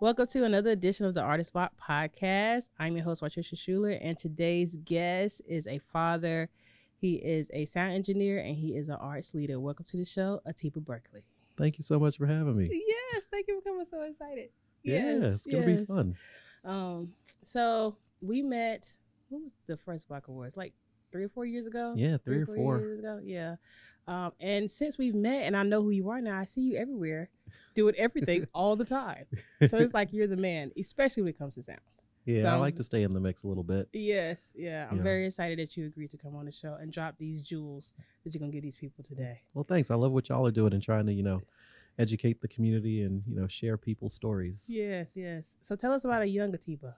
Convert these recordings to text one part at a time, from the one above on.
Welcome to another edition of the Artist Spot podcast. I'm your host, Patricia Schuler, and today's guest is a father. He is a sound engineer and he is an arts leader. Welcome to the show, Atiba Berkley. Thank you so much for having me. Yes, thank you for coming. So excited. Yeah, Yes, it's gonna be fun. Um, so we met. What was the first Black Awards? Like three or four years ago. Yeah, three or four. years ago. Yeah. Um, and since we've met and I know who you are now, I see you everywhere doing everything all the time. So it's like you're the man, especially when it comes to sound. Yeah, I like to stay in the mix a little bit. Yes, yeah. I'm Yeah. very excited that you agreed to come on the show and drop these jewels that you're gonna give these people today. Well, thanks. I love what y'all are doing and trying to, you know, educate the community and you know share people's stories. Yes, yes. So tell us about a young Atiba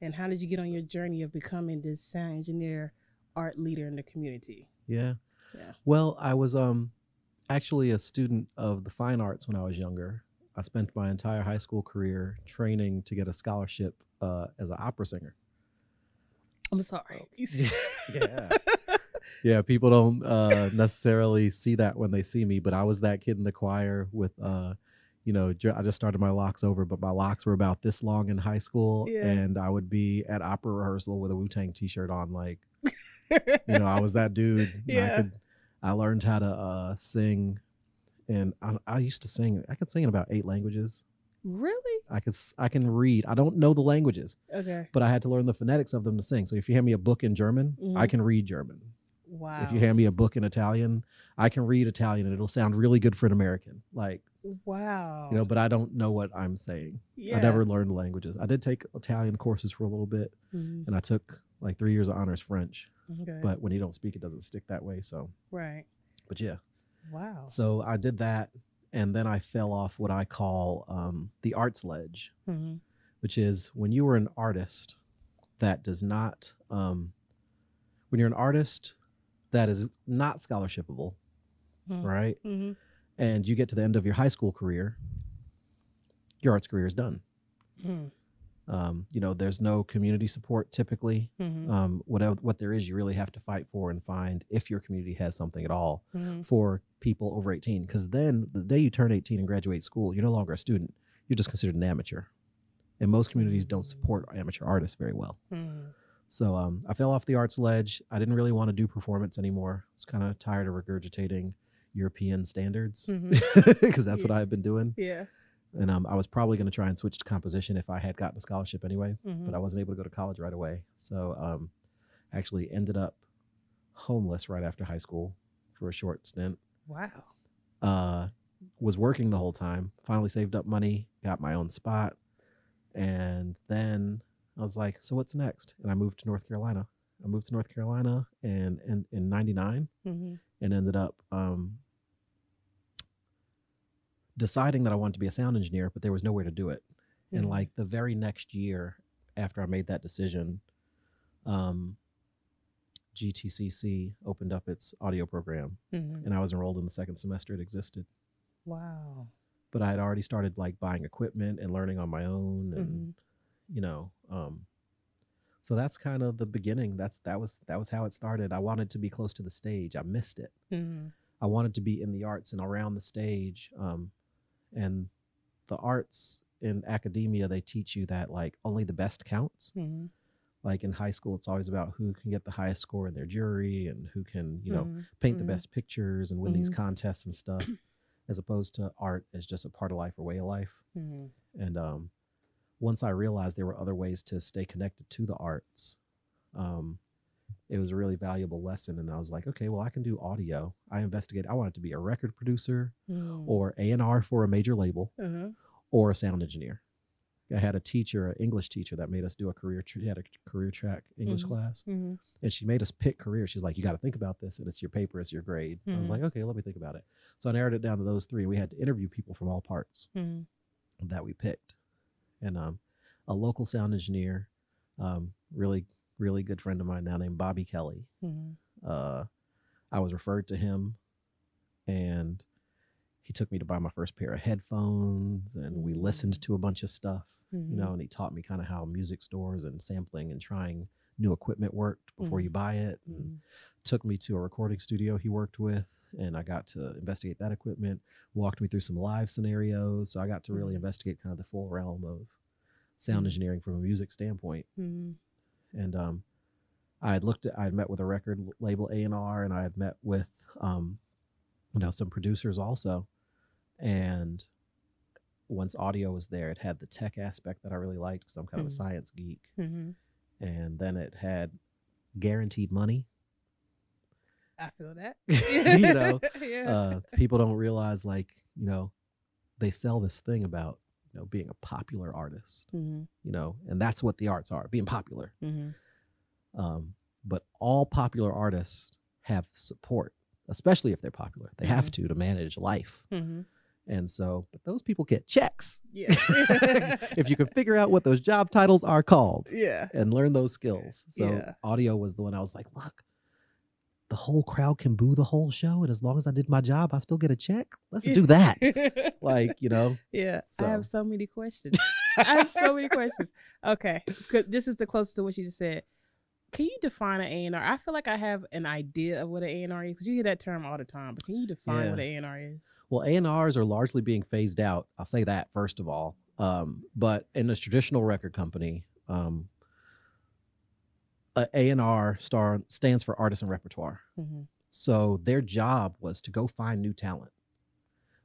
and how did you get on your journey of becoming this sound engineer art leader in the community? Yeah. Yeah. Well, I was um actually a student of the fine arts when I was younger. I spent my entire high school career training to get a scholarship uh, as an opera singer. I'm sorry. yeah. Yeah, people don't uh, necessarily see that when they see me, but I was that kid in the choir with, uh, you know, I just started my locks over, but my locks were about this long in high school, Yeah. and I would be at opera rehearsal with a Wu Tang T-shirt on, like, you know, I was that dude. and I Yeah. could, I learned how to uh, sing, and I, I used to sing. I could sing in about eight languages. really? I could, I can read. I don't know the languages, Okay. but I had to learn the phonetics of them to sing. So if you hand me a book in German, I Mhm. can read German. Wow. If you hand me a book in Italian, I can read Italian and it'll sound really good for an American. Like, wow. you know, but I don't know what I'm saying. yeah. I never learned languages. I did take Italian courses for a little bit Mhm. and I took like three years of honors French. Okay. But when you don't speak, it doesn't stick that way. So, right. but yeah. Wow. So I did that. And then I fell off what I call um, the arts ledge, hmm which is when you are an artist that does not, um, when you're an artist that is not scholarshipable, Mhm. right? hmm and you get to the end of your high school career, your arts career is done. hmm Um, you know, there's no community support typically. hmm Um, whatever what there is, you really have to fight for and find if your community has something at all hmm for people over 18. Because then the day you turn 18 and graduate school, you're no longer a student. You're just considered an amateur. And most communities don't support amateur artists very well. hmm So um, I fell off the arts ledge. I didn't really want to do performance anymore. I was kind of tired of regurgitating European standards because that's what I've been doing. Yeah. And um, I was probably going to try and switch to composition if I had gotten a scholarship anyway, hmm but I wasn't able to go to college right away. So um, actually ended up homeless right after high school for a short stint. wow. Uh, was working the whole time. Finally saved up money, got my own spot, and then I was like, "So what's next?" And I moved to North Carolina. I moved to North Carolina and in in '99 hmm and ended up um, deciding that I wanted to be a sound engineer, but there was nowhere to do it. And Mhm. like the very next year after I made that decision, um, GTCC opened up its audio program, hmm and I was enrolled in the second semester it existed. Wow. But I had already started like buying equipment and learning on my own, and Mhm. you know, um, so that's kind of the beginning. That's that was that was how it started. I wanted to be close to the stage. I missed it. hmm I wanted to be in the arts and around the stage. Um, and the arts in academia, they teach you that like only the best counts. hmm Like in high school, it's always about who can get the highest score in their jury and who can, you know, Mhm. paint the best pictures and win these Mhm. contests and stuff, as opposed to art as just a part of life or way of life. Mhm. And um, once I realized there were other ways to stay connected to the arts, um, it was a really valuable lesson. And I was like, okay, well, I can do audio. I investigated. I wanted to be a record producer Mhm. or A and R for a major label Uh-huh. or a sound engineer. I had a teacher, an English teacher, that made us do a career. Tr- had a career track English Mhm. class, Mhm. and she made us pick careers. She's like, "You got to think about this, and it's your paper, it's your grade." I was Mhm. like, "Okay, let me think about it." So I narrowed it down to those three. and We had to interview people from all parts Mhm. that we picked, and um, a local sound engineer, um, really, really good friend of mine now named Bobby Kelly. Mhm. Uh, I was referred to him, and he took me to buy my first pair of headphones, and we listened Mm. to a bunch of stuff, you Mhm. know, and he taught me kind of how music stores and sampling and trying new equipment worked before Mhm. you buy it. and Mhm. Took me to a recording studio he worked with, and I got to investigate that equipment. Walked me through some live scenarios, so I got to really Mhm. investigate kind of the full realm of sound engineering from a music standpoint. Mhm. And um, I had looked at, I had met with a record label A and R, and I had met with um, you know, some producers also. And once audio was there, it had the tech aspect that I really liked because I'm kind of a Mhm. science geek. Mhm. And then it had guaranteed money. I feel that. You know, yeah. Uh, people don't realize, like, you know, they sell this thing about, know, being a popular artist, Mhm. you know, and that's what the arts are being popular. Mhm. Um, but all popular artists have support, especially if they're popular. They have Mhm. to to manage life. Mhm. And so, but those people get checks. Yeah. if you can figure out what those job titles are called yeah. and learn those skills. So, Yeah. audio was the one I was like, look, the whole crowd can boo the whole show. And as long as I did my job, I still get a check. Let's do that. like, you know, yeah. I have so many questions. I have so many questions. Okay, 'cause this is the closest to what you just said. Can you define an A and R? I feel like I have an idea of what an A and R is because you hear that term all the time. But can you define Yeah. what an A and R is? Well, A&Rs are largely being phased out. I'll say that first of all. Um, but in a traditional record company, um, A&R star stands for artist and repertoire. Mm-hmm. So their job was to go find new talent.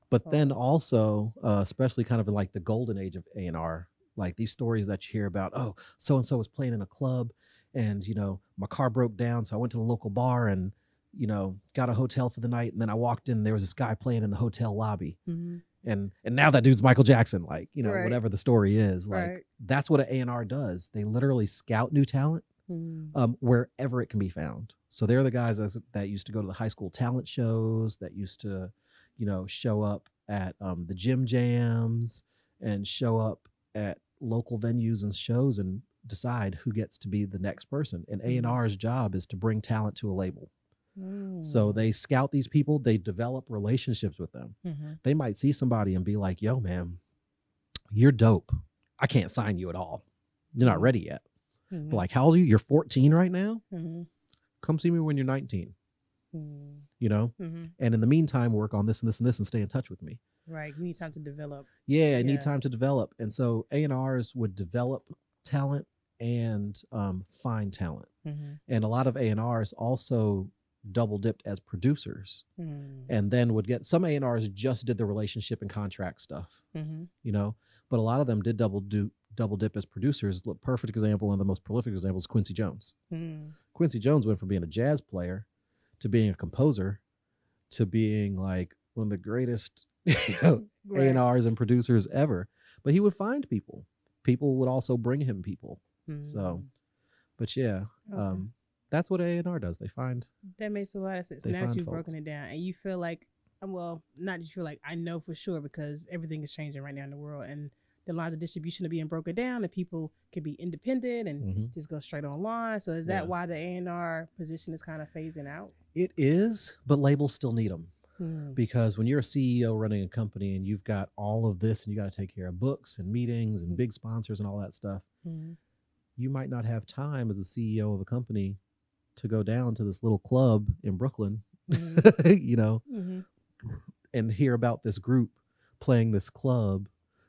But then also, uh, especially kind of in like the golden age of A&R, like these stories that you hear about, oh, so and so was playing in a club and, you know, my car broke down. So I went to the local bar and, you know, got a hotel for the night. And then I walked in, there was this guy playing in the hotel lobby. Mm-hmm. And and now that dude's Michael Jackson, like, you know, Right. whatever the story is. Like Right. that's what an A&R does. They literally scout new talent Mm-hmm. um, wherever it can be found. So they're the guys that, that used to go to the high school talent shows, that used to, you know, show up at um, the gym jams and show up at local venues and shows and decide who gets to be the next person. And A and R's job is to bring talent to a label. So they scout these people, they develop relationships with them. Mm-hmm. They might see somebody and be like, "Yo, man, you're dope. I can't sign you at all. You're not Mhm. ready yet." Mm-hmm. Like, how old are you? You're 14 right now Mm-hmm. come see me when you're 19 you know Mm-hmm. and in the meantime work on this and this and this and stay in touch with me Right. You need time to develop. yeah i need time to develop and so a&rs would develop talent and um, find talent Mm-hmm. and a lot of a&rs also double dipped as producers Mm-hmm. and then would get some a&rs just did the relationship and contract stuff Mm-hmm. you know but a lot of them did double do double dip as producers Look, perfect example one of the most prolific examples quincy jones Mm-hmm. Quincy Jones went from being a jazz player to being a composer to being like one of the greatest you know, A&Rs and producers ever. But he would find people. People would also bring him people. So, but yeah, Okay. um, that's what A&R does. They find That makes a lot of sense. They now that you've folks. broken it down and you feel like, um, well, not that you feel like, I know for sure because everything is changing right now in the world and the lines of distribution are being broken down and people can be independent and Mhm. just go straight online. So is that Yeah. why the A&R position is kind of phasing out? it is, but labels still need them. Mm. because when you're a CEO running a company and you've got all of this and you got to take care of books and meetings and big sponsors and all that stuff, Mm. you might not have time as a CEO of a company to go down to this little club in Brooklyn, Mhm. you know, Mhm. and hear about this group playing this club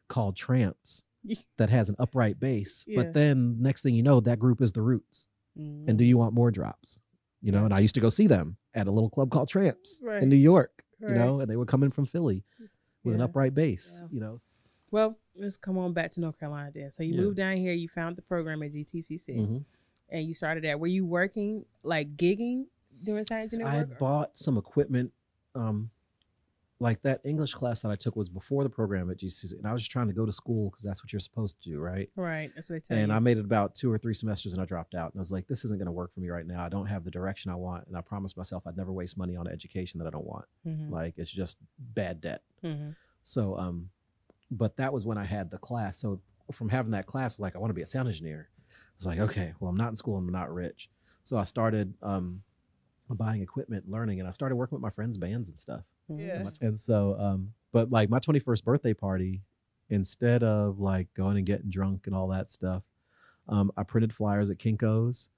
called Tramps that has an upright bass. Yeah. But then next thing you know, that group is the Roots. And do Mhm. you want more drops? You know, and I used to go see them at a little club called Tramps Right. in New York, Right. you know, and they would come in from Philly with an upright bass, Yeah. you know. Well, let's come on back to North Carolina then. So you Yeah. moved down here, you found the program at GTCC. And you started that. Were you working like gigging during science engineering I work? had bought some equipment. Um, like that English class that I took was before the program at GCC, and I was just trying to go to school because that's what you're supposed to do, right? right, that's what they tell And you. I made it about two or three semesters, and I dropped out. And I was like, "This isn't going to work for me right now. I don't have the direction I want." And I promised myself I'd never waste money on education that I don't want. Mhm. Like it's just bad debt. Mhm. So, um, but that was when I had the class. So from having that class, I was like, I want to be a sound engineer. I was like, okay, well, I'm not in school, I'm not rich. So I started um, buying equipment, learning, and I started working with my friends' bands and stuff. Yeah. And so, um, but like my 21st birthday party, instead of like going and getting drunk and all that stuff, um, I printed flyers at Kinko's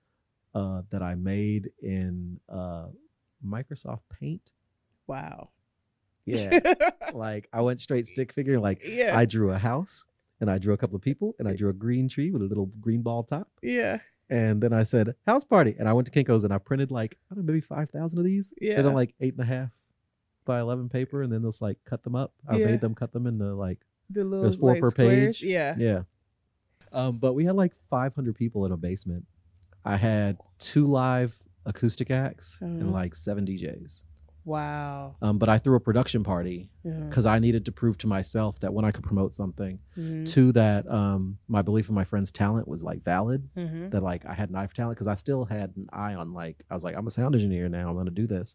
uh, that I made in uh, Microsoft Paint. Wow. Yeah, like I went straight stick figure. Like yeah. I drew a house and I drew a couple of people and I drew a green tree with a little green ball top. yeah. And then I said house party, and I went to Kinko's and I printed like I don't know maybe five thousand of these. Yeah. And then like eight and a half by eleven paper, and then just like cut them up. I Yeah. made them cut them into like The little four like, per squares. page. Yeah. yeah. Um, but we had like five hundred people in a basement. I had two live acoustic acts and like seven DJs. Wow. Um, but I threw a production party Yeah. because I needed to prove to myself that when I could promote something, Mhm. two that um, my belief in my friend's talent was like valid. Mhm. That like I had knife talent because I still had an eye on like I was like I'm a sound engineer now. I'm gonna do this,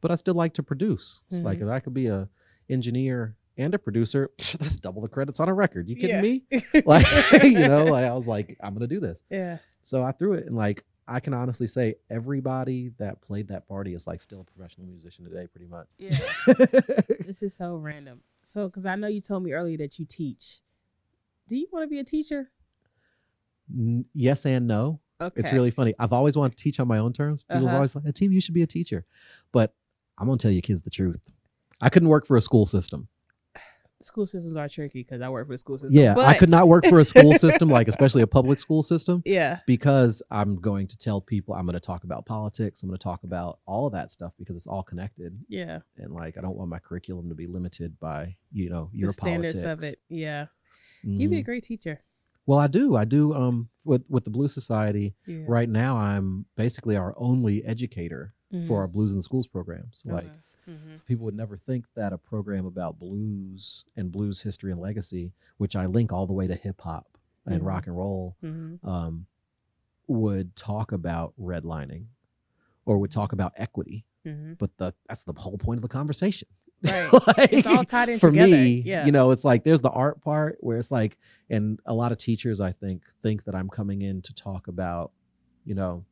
but I still like to produce. So like if I could be a engineer and a producer, that's double the credits on a record. You kidding Yeah. me? Like you know, like I was like I'm gonna do this. Yeah. So I threw it and like I can honestly say everybody that played that party is like still a professional musician today, pretty much. Yeah. this is so random. So, because I know you told me earlier that you teach. Do you want to be a teacher? N- yes and no. Okay. It's really funny. I've always wanted to teach on my own terms. People have Uh-huh. always like, a "Team, you should be a teacher," but I'm gonna tell you kids the truth. I couldn't work for a school system. School systems are tricky because I work for the school system. Yeah, I could not work for a school system, like especially a public school system, Yeah. because I'm going to tell people I'm going to talk about politics. I'm going to talk about all of that stuff because it's all connected, Yeah. and like I don't want my curriculum to be limited by you know The your standards politics. of it. Yeah. You'd be a Mhm. great teacher. Well, I do. I do. Um, with with the Blues Society Yeah. right now, I'm basically our only educator for our Blues in the Schools program. So like. Hmm people would never think that a program about blues and blues history and legacy, which I link all the way to hip hop and Mhm. rock and roll, hmm um, would talk about redlining or would talk about equity. hmm But the that's the whole point of the conversation. Right. Like, It's all tied in for together. me, Yeah. you know, it's like there's the art part where it's like, and a lot of teachers I think think that I'm coming in to talk about, you know,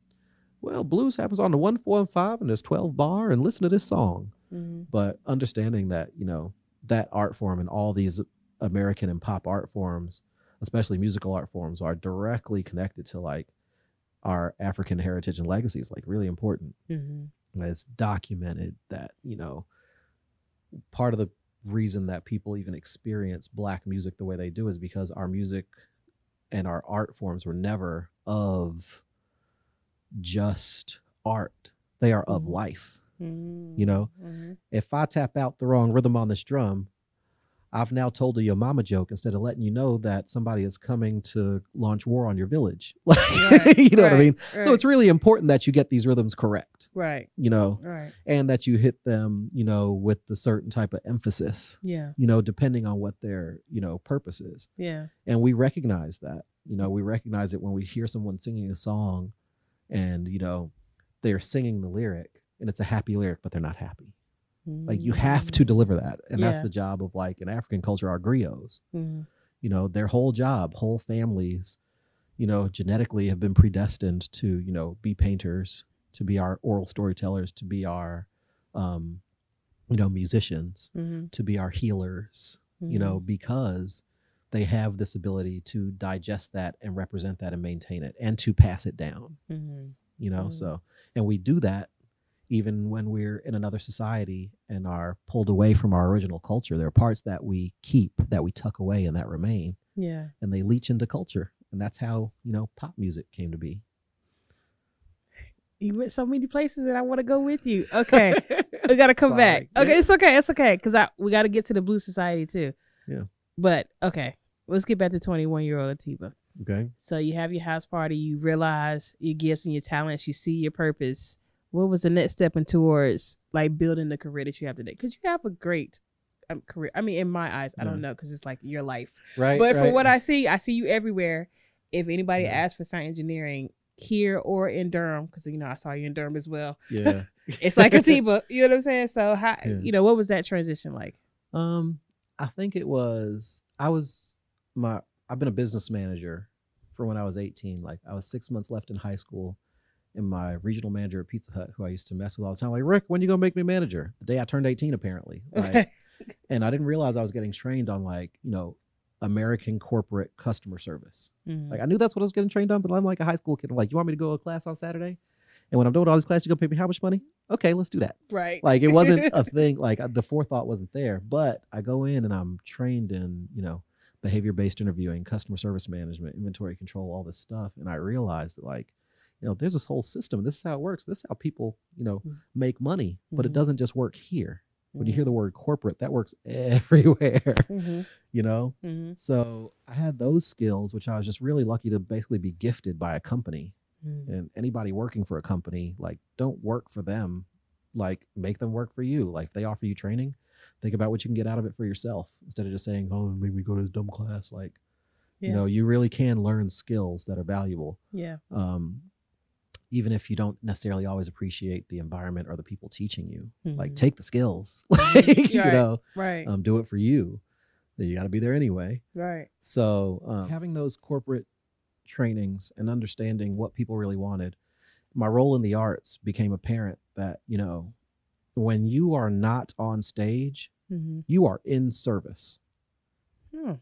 well, blues happens on the one, four, and five, and there's twelve bar, and listen to this song hmm but understanding that you know that art form and all these american and pop art forms especially musical art forms are directly connected to like our african heritage and legacy is like really important. Hmm it's documented that you know part of the reason that people even experience black music the way they do is because our music and our art forms were never of just art. They are of Mhm. life You know? hmm if I tap out the wrong rhythm on this drum, I've now told a your mama joke instead of letting you know that somebody is coming to launch war on your village. Right, you know what I right, mean? So it's really important that you get these rhythms correct, right. you know, Right. and that you hit them, you know, with the certain type of emphasis, Yeah. you know, depending on what their, you know, purpose is. Yeah. And we recognize that, you know, we recognize it when we hear someone singing a song and, you know, they're singing the lyric and it's a happy lyric, but they're not happy. Like you have to deliver that, and Yeah. that's the job of like in African culture, our griots. Mm-hmm. You know, their whole job, whole families, you know, genetically have been predestined to you know be painters, to be our oral storytellers, to be our, um, you know, musicians, Mm-hmm. to be our healers. You know, because they have this ability to digest that and represent that and maintain it, and to pass it down Mm-hmm. you know Mm. so and we do that even when we're in another society and are pulled away from our original culture there are parts that we keep that we tuck away and that remain Yeah. and they leach into culture and that's how you know pop music came to be You went so many places and I want to go with you. Okay. we gotta come back. Sorry. Okay, it's okay. It's okay. Cause I we gotta get to the Blue Society too. Yeah. But okay. Let's get back to twenty one year old Atiba. okay So you have your house party, you realize your gifts and your talents, you see your purpose. What was the next step in towards like building the career that you have today? Because you have a great um, career. I mean, in my eyes, I don't know because it's like your life. right but right. from what I see, I see you everywhere. If anybody Yeah. asks for sound engineering here or in Durham, because you know I saw you in Durham as well, yeah it's like Atiba. you know what I'm saying? So how Yeah. you know what was that transition like? um i think it was i was my i've been a business manager for when i was 18 like i was six months left in high school and my regional manager at pizza hut who i used to mess with all the time like rick when you gonna make me manager the day i turned 18 apparently like, and I didn't realize I was getting trained on like you know American corporate customer service. Mhm. Like I knew that's what I was getting trained on, but I'm like a high school kid. I'm like, you want me to go to a class on Saturday? And when I'm doing all these classes, you gonna pay me how much money? Okay, let's do that. right. Like it wasn't a thing. Like the forethought wasn't there. But I go in and I'm trained in you know behavior based interviewing, customer service management, inventory control, all this stuff, and I realized that like you know there's this whole system. This is how it works. This is how people you know Mm. make money. But it Mhm. doesn't just work here. When you hear the word corporate, that works everywhere. Mhm. you know. So I had those skills, which I was just really lucky to basically be gifted by a company. Mhm. And anybody working for a company, like, don't work for them. Like, make them work for you. Like, if they offer you training, think about what you can get out of it for yourself instead of just saying, "Oh, maybe we go to this dumb class." Like, Yeah. you know, you really can learn skills that are valuable, yeah. um, even if you don't necessarily always appreciate the environment or the people teaching you. Like, Mhm. take the skills. Mhm. like, you Right. know, Right. um, do it for you. You got to be there anyway. right. So um, having those corporate trainings and understanding what people really wanted, my role in the arts became apparent that you know when you are not on stage, hmm you are in service. Hmm.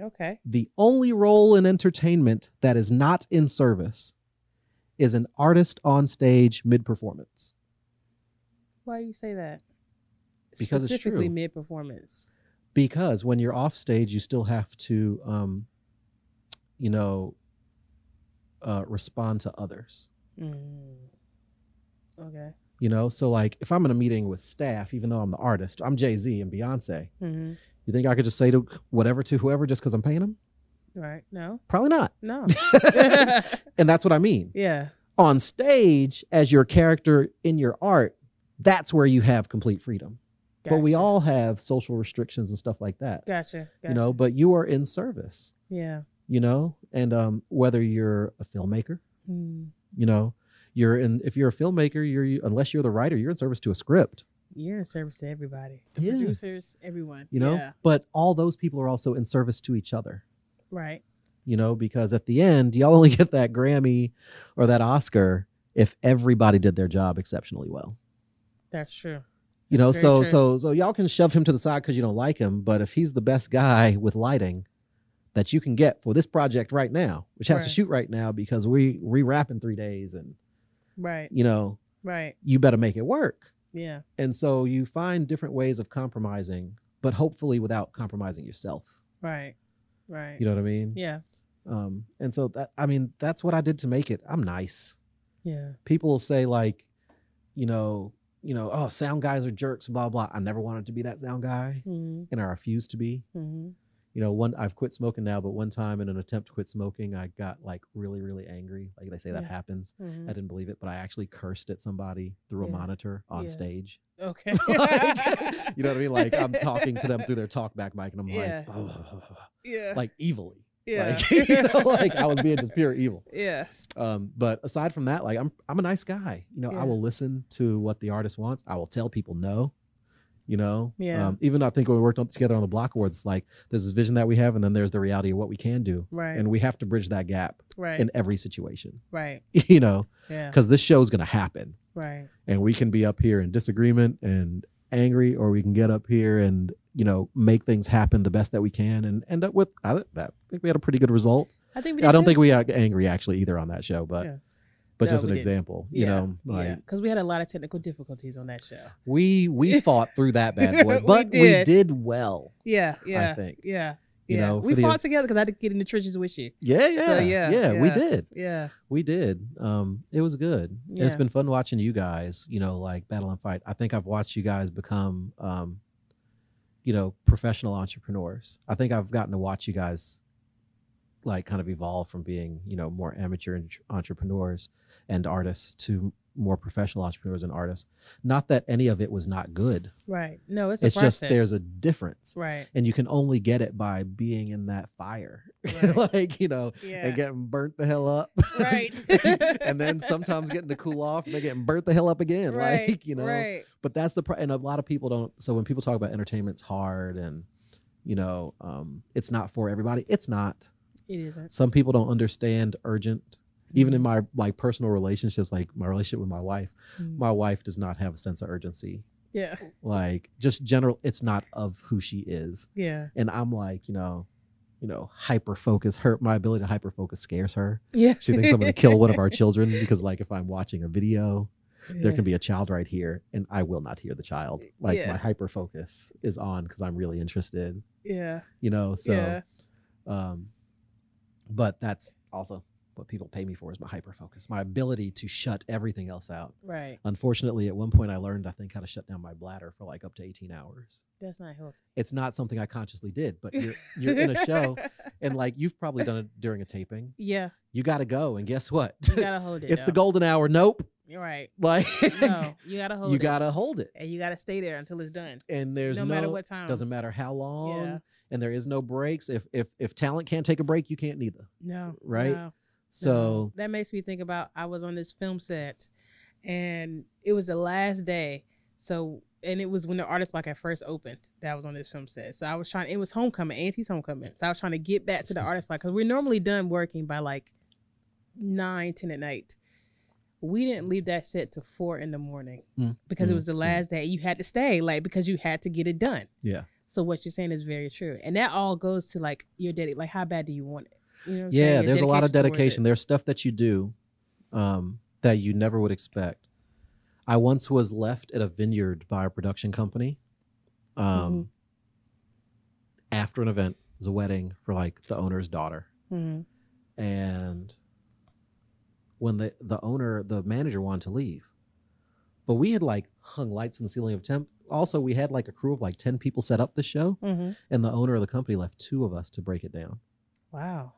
Okay. The only role in entertainment that is not in service is an artist on stage mid performance. Why do you say that? Because it's Specifically mid performance. Because when you're off stage, you still have to, um, you know, uh, respond to others. Mm. Okay. You know, so like if I'm in a meeting with staff, even though I'm the artist, I'm Jay Z and Beyonce. hmm You think I could just say to whatever to whoever just because I'm paying them? Right. No. Probably not. No. And that's what I mean. yeah. On stage, as your character in your art, that's where you have complete freedom. But we all have social restrictions and stuff like that. Gotcha. gotcha. You know, but you are in service. Yeah. You know, and um, whether you're a filmmaker, Mm. you know, you're in. If you're a filmmaker, you're unless you're the writer, you're in service to a script. You're in service to everybody. The Yeah. producers, everyone. You know, Yeah. but all those people are also in service to each other. Right. you know, because at the end, y'all only get that Grammy or that Oscar if everybody did their job exceptionally well. That's true. You know, Very so true. so so y'all can shove him to the side because you don't like him, but if he's the best guy with lighting that you can get for this project right now, which has to shoot right now because we rewrap in three days, and Right. you know, Right. you better make it work. Yeah. And so you find different ways of compromising, but hopefully without compromising yourself. Right. Right. You know what I mean? Yeah. Um, and so that I mean, that's what I did to make it. I'm nice. Yeah. people will say like, you know, you know, oh, sound guys are jerks, blah blah. I never wanted to be that sound guy, hmm and I refuse to be. hmm You know, one I've quit smoking now, but one time in an attempt to quit smoking, I got like really really angry. Like they say that Yeah. happens. hmm I didn't believe it, but I actually cursed at somebody through a monitor on Yeah. stage. Okay. Like, you know what I mean? Like I'm talking to them through their talkback mic, and I'm Yeah. like, yeah. like evilly. yeah. Like you know, like I was being just pure evil. yeah. Um, but aside from that, like I'm I'm a nice guy. You know, Yeah. I will listen to what the artist wants. I will tell people no. You know, Yeah. Um, even I think when we worked on, together on the Bloc Awards, it's like there's this vision that we have, and then there's the reality of what we can do, Right. and we have to bridge that gap right. in every situation. right. You know, Yeah. because this show is going to happen, Right. and we can be up here in disagreement and angry, or we can get up here and you know make things happen the best that we can, and end up with I, I think we had a pretty good result. I think we I don't did think we got angry actually either on that show, but Yeah. But No, just an example, you Yeah, know, like yeah, because we had a lot of technical difficulties on that show. we we fought through that bad boy, but we did. did, well. Yeah, yeah, I think. yeah, You yeah. know, we for the- fought together because I had to get in the trenches with you. Yeah, yeah, yeah, yeah, We did, Yeah, we did. Um, it was good. It's Yeah. been fun watching you guys. You know, like battle and fight. I think I've watched you guys become, um, you know, professional entrepreneurs. I think I've gotten to watch you guys like kind of evolve from being you know more amateur entre- entrepreneurs and artists to more professional entrepreneurs and artists not that any of it was not good right. No, it's a it's just there's a difference right. and you can only get it by being in that fire Right. like you know Yeah. and getting burnt the hell up Right. and then sometimes getting to cool off and getting burnt the hell up again right. like you know Right. but that's the pro- and a lot of people don't so when people talk about entertainment's hard and you know um it's not for everybody it's not It isn't. some people don't understand urgent even in Mhm. my like personal relationships like my relationship with my wife Mhm. my wife does not have a sense of urgency Yeah. like just general it's not of who she is Yeah. and i'm like you know you know, hyper focus. Her my ability to hyper focus scares her. Yeah. She thinks I'm going to kill one of our children because, like, if I'm watching a video, there can be a child right here, and I will not hear the child. Like Yeah. my hyper focus is on because I'm really interested. Yeah. You know, so. yeah. Um, but that's also what people pay me for is my hyper focus, my ability to shut everything else out. Right. Unfortunately, at one point I learned I think how to shut down my bladder for like up to 18 hours. That's not healthy. It's not something I consciously did, but you're you're in a show and like you've probably done it during a taping. yeah. You got to go and guess what? You gotta hold it. it's the golden hour. Nope. You're right. Like No, you gotta hold it. you it. got to hold it. and you gotta stay there until it's done. And there's no no, matter what time. doesn't matter how long Yeah. and there is no breaks. If if if talent can't take a break, you can't neither. No. Right? no, So that makes me think about I was on this film set and it was the last day. So and it was when the Artist Bloc had first opened that I was on this film set. So I was trying it was homecoming, Auntie's homecoming. So I was trying to get back to the Artist Bloc because we're normally done working by like nine, ten at night. We didn't leave that set till four in the morning Mm, because mm, it was the mm. last day. You had to stay, like because you had to get it done. yeah. So what you're saying is very true, and that all goes to like your dedic. Like how bad do you want it? You know. Yeah there's a lot of dedication there's stuff that you do um, that you never would expect i once was left at a vineyard by a production company um, Mm-hmm. after an event it was a wedding for like the owner's daughter Mhm. and when the the owner the manager wanted to leave but we had like hung lights in the ceiling of temp also we had like a crew of like 10 people set up the show Mhm. and the owner of the company left two of us to break it down Wow.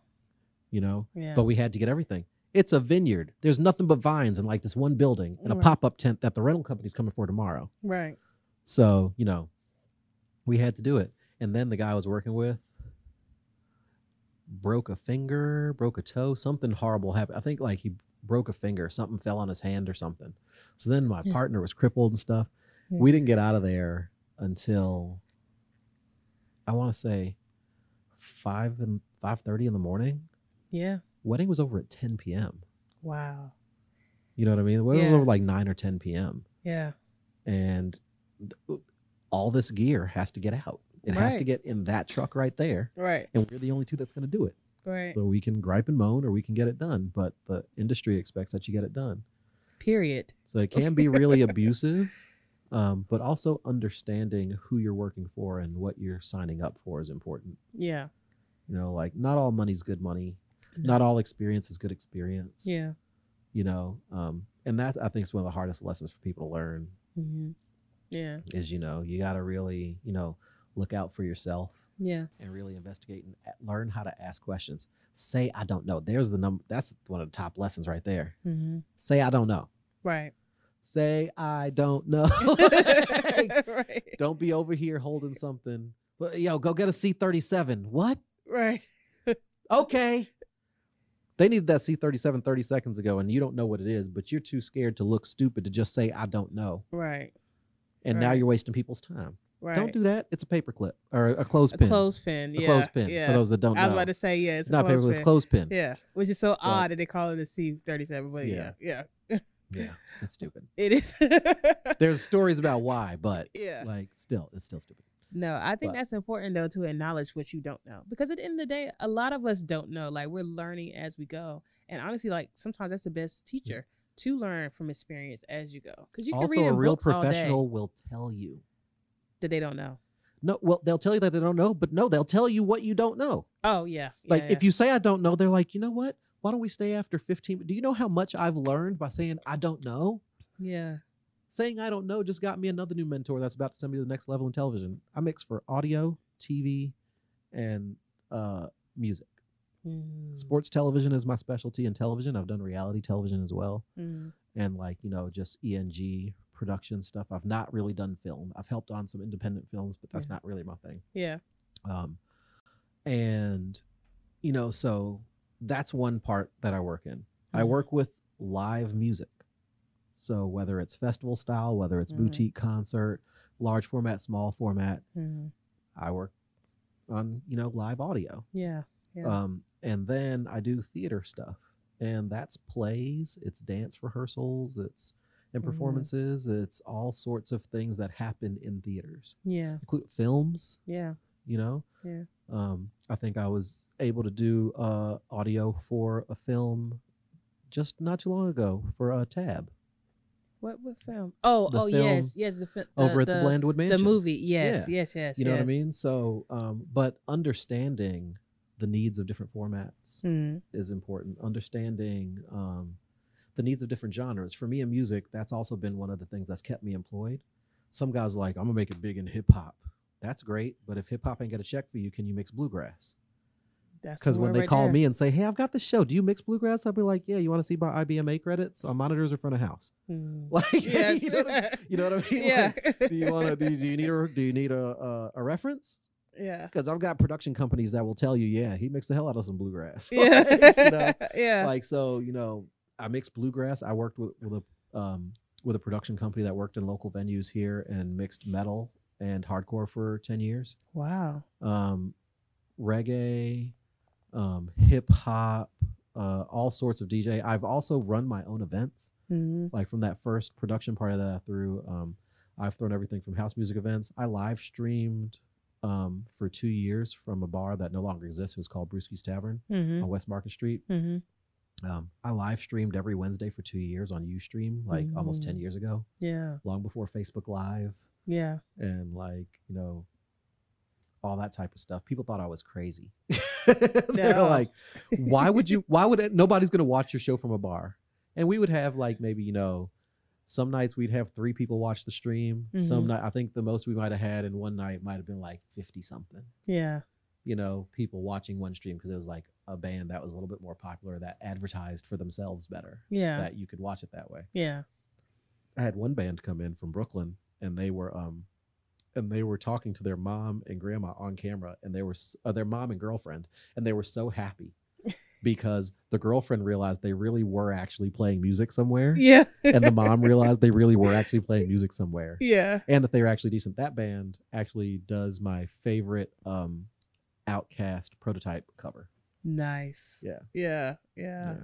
You know Yeah. but we had to get everything. It's a vineyard. There's nothing but vines in like this one building and a Right. pop up tent that the rental company's coming for tomorrow. right. So, you know, we had to do it. And then the guy I was working with broke a finger, broke a toe, something horrible happened. I think like he broke a finger, something fell on his hand or something. So then my Yeah. partner was crippled and stuff. Yeah. We didn't get out of there until I want to say five and five thirty in the morning. Yeah. Wedding was over at 10 p.m. Wow. You know what I mean? The wedding was over like 9 or 10 p.m. Yeah. And th- all this gear has to get out. It has to get in that truck right there. Right. And we're the only two that's going to do it. Right. So we can gripe and moan or we can get it done. But the industry expects that you get it done. Period. So it can be really abusive. Um, but also understanding who you're working for and what you're signing up for is important. Yeah. You know, like not all money's good money. No. Not all experience is good experience. Yeah. You know, um, and that I think is one of the hardest lessons for people to learn hmm Yeah. is you know you got to really you know look out for yourself Yeah. and really investigate and learn how to ask questions say i don't know there's the number that's one of the top lessons right there hmm say i don't know Right. say i don't know right. don't be over here holding something but yo go get a c37 what Right. okay they needed that c37 30 seconds ago and you don't know what it is but you're too scared to look stupid to just say i don't know Right. and now you're wasting people's time Right. don't do that it's a paper clip or a clothespin a clothespin. a clothespin Yeah. for those that don't know. I was know about to say yeah. It's, not a paper it's clothespin. clothespin Yeah. Which is so odd that they call it a C thirty seven, but yeah. Yeah. Yeah. yeah it's stupid It is. there's stories about why but yeah. like still it's still stupid No, I think But- that's important though to acknowledge what you don't know because at the end of the day, a lot of us don't know. Like we're learning as we go, and honestly, like sometimes that's the best teacher to learn from experience as you go. Because you can also read a real books all day. professional will tell you. That they don't know. no well they'll tell you that they don't know but no they'll tell you what you don't know. Oh yeah, like yeah, if you say i don't know they're like you know what? Why don't we stay after 15 do you know how much i've learned by saying i don't know? Yeah, saying i don't know just got me another new mentor that's about to send me to the next level in television. I mix for audio tv and uh music. Mm, sports television is my specialty in television. I've done reality television as well. Mm, and like you know just eng production stuff. I've not really done film. I've helped on some independent films but that's Yeah. not really my thing. Yeah, um and you know so that's one part that i work in. I Mhm. work with live music so whether it's festival style whether it's Mhm. boutique concert large format small format mm, i work on you know live audio yeah, yeah, um, and then I do theater stuff, and that's plays, it's dance rehearsals, it's and Mhm. performances, it's all sorts of things that happen in theaters, yeah, include films. yeah, You know, Yeah. Um, I think I was able to do uh, audio for a film just not too long ago for a tab What what film? Oh, The oh film yes, yes, the, the over at the, the, Blandwood Mansion, the movie. Yes, Yeah. yes, yes. You know what I mean? So, um, but understanding the needs of different formats Mhm. is important. Understanding um, the needs of different genres. For me in music, that's also been one of the things that's kept me employed. Some guys are like, I'm gonna make it big in hip hop. That's great, but if hip hop ain't got a check for you, can you mix bluegrass? Because when they right call there. me and say, "Hey, I've got the show. Do you mix bluegrass?" I'll be like, "Yeah." You want to see my IBMA credits on monitors in front of house? Mhm. Like, yes. you, know what I, you know what I mean? yeah. Like, do you want to? Do, do you need a? Do you need a a, a reference? yeah. Because I've got production companies that will tell you, yeah, he mixed the hell out of some bluegrass. Yeah. Like, you know, yeah. like so, you know, I mix bluegrass. I worked with with a um, with a production company that worked in local venues here and mixed metal and hardcore for ten years. wow. Um, reggae, um, hip hop, uh, all sorts of DJ. I've also run my own events hmm like from that first production part of that I threw um I've thrown everything from house music events. I live streamed um for two years from a bar that no longer exists. It was called Brewski's Tavern hmm on West Market Street. hmm Um, I live streamed every Wednesday for two years on UStream, like almost ten Mm. years ago, Yeah. long before Facebook Live Yeah. and like you know all that type of stuff. People thought I was crazy. They're No. like, why would you? Why would it, nobody's gonna watch your show from a bar? And we would have like maybe you know, some nights we'd have three people watch the stream. Some Mhm. night I think the most we might have had in one night might have been like fifty something. Yeah. You know, people watching one stream because it was like a band that was a little bit more popular that advertised for themselves better. Yeah. That you could watch it that way. yeah. I had one band come in from Brooklyn, and they were um, and they were talking to their mom and grandma on camera, and they were uh, their mom and girlfriend, and they were so happy because the girlfriend realized they really were actually playing music somewhere, Yeah. and the mom realized they really were actually playing music somewhere, yeah. and that they were actually decent. That band actually does my favorite um, OutKast prototype cover. Nice. Yeah. Yeah. Yeah. Yeah.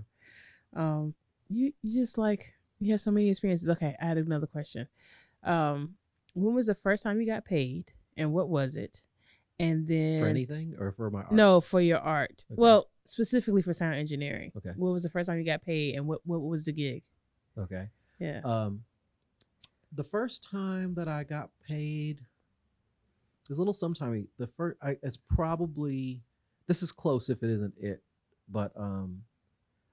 Um, you you just like you have so many experiences. Okay, I had another question. Um, when was the first time you got paid, and what was it? And then For anything or for my art? no, for your art. Okay. Well, specifically for sound engineering. Okay. What was the first time you got paid, and what what was the gig? Okay. Yeah. Um, the first time that I got paid is a little sometime. The first, I, it's probably this is close if it isn't it, but um,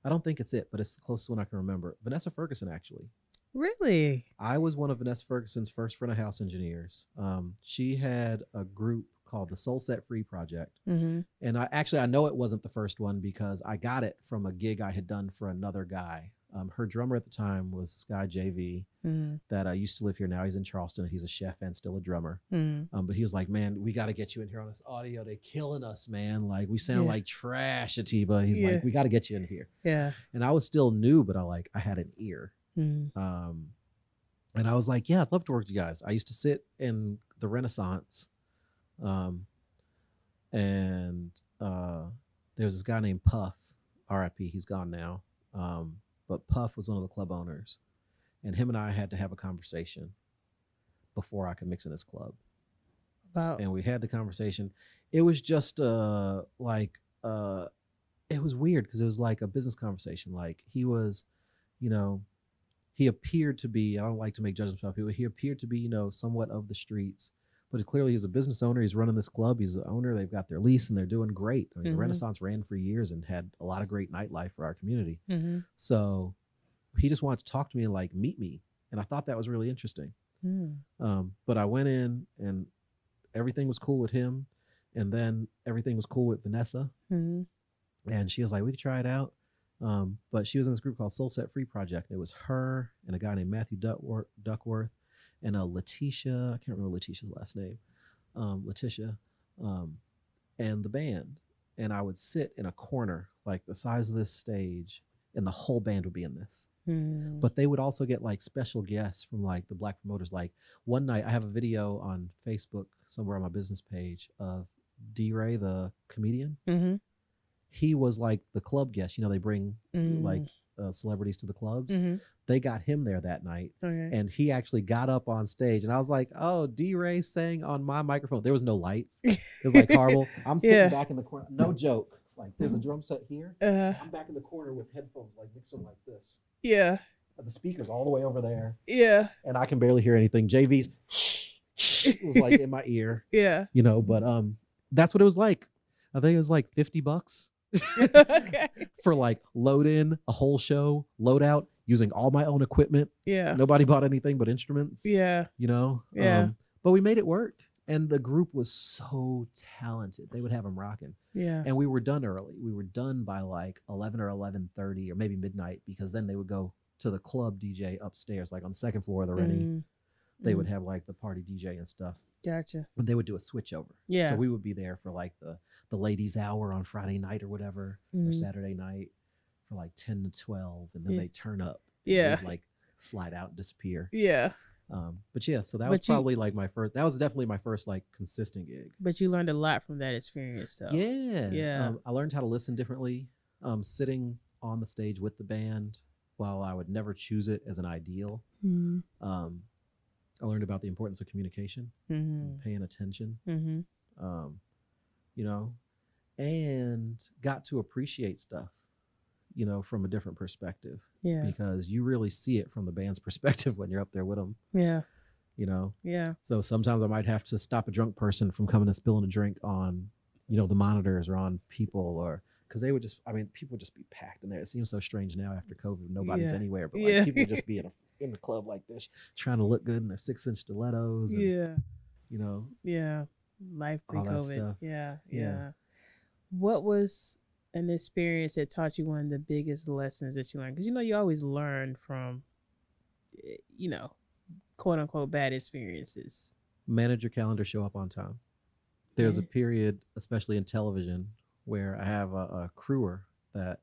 I don't think it's it, but it's the closest one I can remember. Vanessa Ferguson, actually. Really? I was one of Vanessa Ferguson's first front of house engineers. Um, she had a group called the Soul Set Free Project, Mm-hmm. and I actually I know it wasn't the first one because I got it from a gig I had done for another guy. Um, her drummer at the time was this guy JV Mm-hmm. that uh, used to live here. Now he's in Charleston. He's a chef and still a drummer. Mm-hmm. Um, but he was like, "Man, we got to get you in here on this audio. They're killing us, man. Like we sound Yeah. like trash, Atiba." He's Yeah. like, "We got to get you in here." Yeah. And I was still new, but I like I had an ear. Mm-hmm. Um, and I was like, "Yeah, I'd love to work with you guys." I used to sit in the Renaissance, um, and uh, was this guy named Puff, R.I.P. He's gone now. Um, but Puff was one of the club owners, and him and I had to have a conversation before I could mix in his club. About And we had the conversation. It was just uh like uh it was weird because it was like a business conversation. Like he was, you know, he appeared to be, I don't like to make judgments about people, he appeared to be, you know, somewhat of the streets. But clearly he's a business owner. He's running this club. He's the owner. They've got their lease and they're doing great. I mean, Mhm. the Renaissance ran for years and had a lot of great nightlife for our community. mm-hmm. So he just wanted to talk to me and like meet me. And I thought that was really interesting. Mm. Um, but I went in and everything was cool with him. And then everything was cool with Vanessa. Mm-hmm. And she was like, we could try it out. Um, but she was in this group called Soul Set Free Project. It was her and a guy named Matthew Duckworth, Duckworth and a Letitia. I can't remember Letitia's last name. Um, Letitia. Um, and the band. And I would sit in a corner, like the size of this stage, and the whole band would be in this Mm-hmm. but they would also get like special guests from like the black promoters like one night i have a video on facebook somewhere on my business page of d-ray the comedian mm-hmm. He was like the club guest you know they bring like uh, celebrities to the clubs. hmm They got him there that night, Okay. and he actually got up on stage, and I was like, "Oh, D. Ray sang on my microphone." There was no lights. It was like horrible. I'm sitting Yeah. back in the corner. No joke. Like there's a drum set here. uh, I'm back in the corner with headphones, like mixing like this. yeah. The speakers all the way over there, Yeah. and I can barely hear anything. JV's was like in my ear, Yeah. you know. But um, that's what it was like. I think it was like fifty bucks okay. for like load in a whole show, load out using all my own equipment. Yeah. Nobody bought anything but instruments. Yeah. You know. Yeah. Um, but we made it work, and the group was so talented. They would have them rocking. Yeah. and we were done early. We were done by like eleven or eleven thirty, or maybe midnight, because then they would go to the club DJ upstairs, like on the second floor of the Rennie. Mm, They mm, would have like the party DJ and stuff, Gotcha. and they would do a switchover. Yeah. So we would be there for like the the ladies' hour on Friday night or whatever, or Mhm. Saturday night for like ten to twelve, and then Yeah. they turn up. and Yeah. like slide out and disappear. Yeah. Um, but yeah, so that was But you- probably like my first. That was definitely my first like consistent gig. But you learned a lot from that experience, though. Yeah. Yeah. Um, I learned how to listen differently. Um, sitting on the stage with the band, while I would never choose it as an ideal, Mm-hmm. um, I learned about the importance of communication, Mm-hmm. paying attention, Mm-hmm. um, you know, and got to appreciate stuff, you know, from a different perspective Yeah. because you really see it from the band's perspective when you're up there with them, Yeah. you know. Yeah. So sometimes I might have to stop a drunk person from coming and spilling a drink on, you know, the monitors or on people or because they would just, I mean, people would just be packed in there. It seems so strange now after COVID. Nobody's Yeah. anywhere, but like Yeah. people just be in a in the club like this, trying to look good in their six inch stilettos and Yeah. you know, Yeah. Life pre-covid. Yeah, yeah. Yeah. What was an experience that taught you one of the biggest lessons that you learned? Because you know you always learn from, eh, you know, quote unquote bad experiences. manage your calendar, show up on time. There's a period, especially in television, where I have a, a crewer that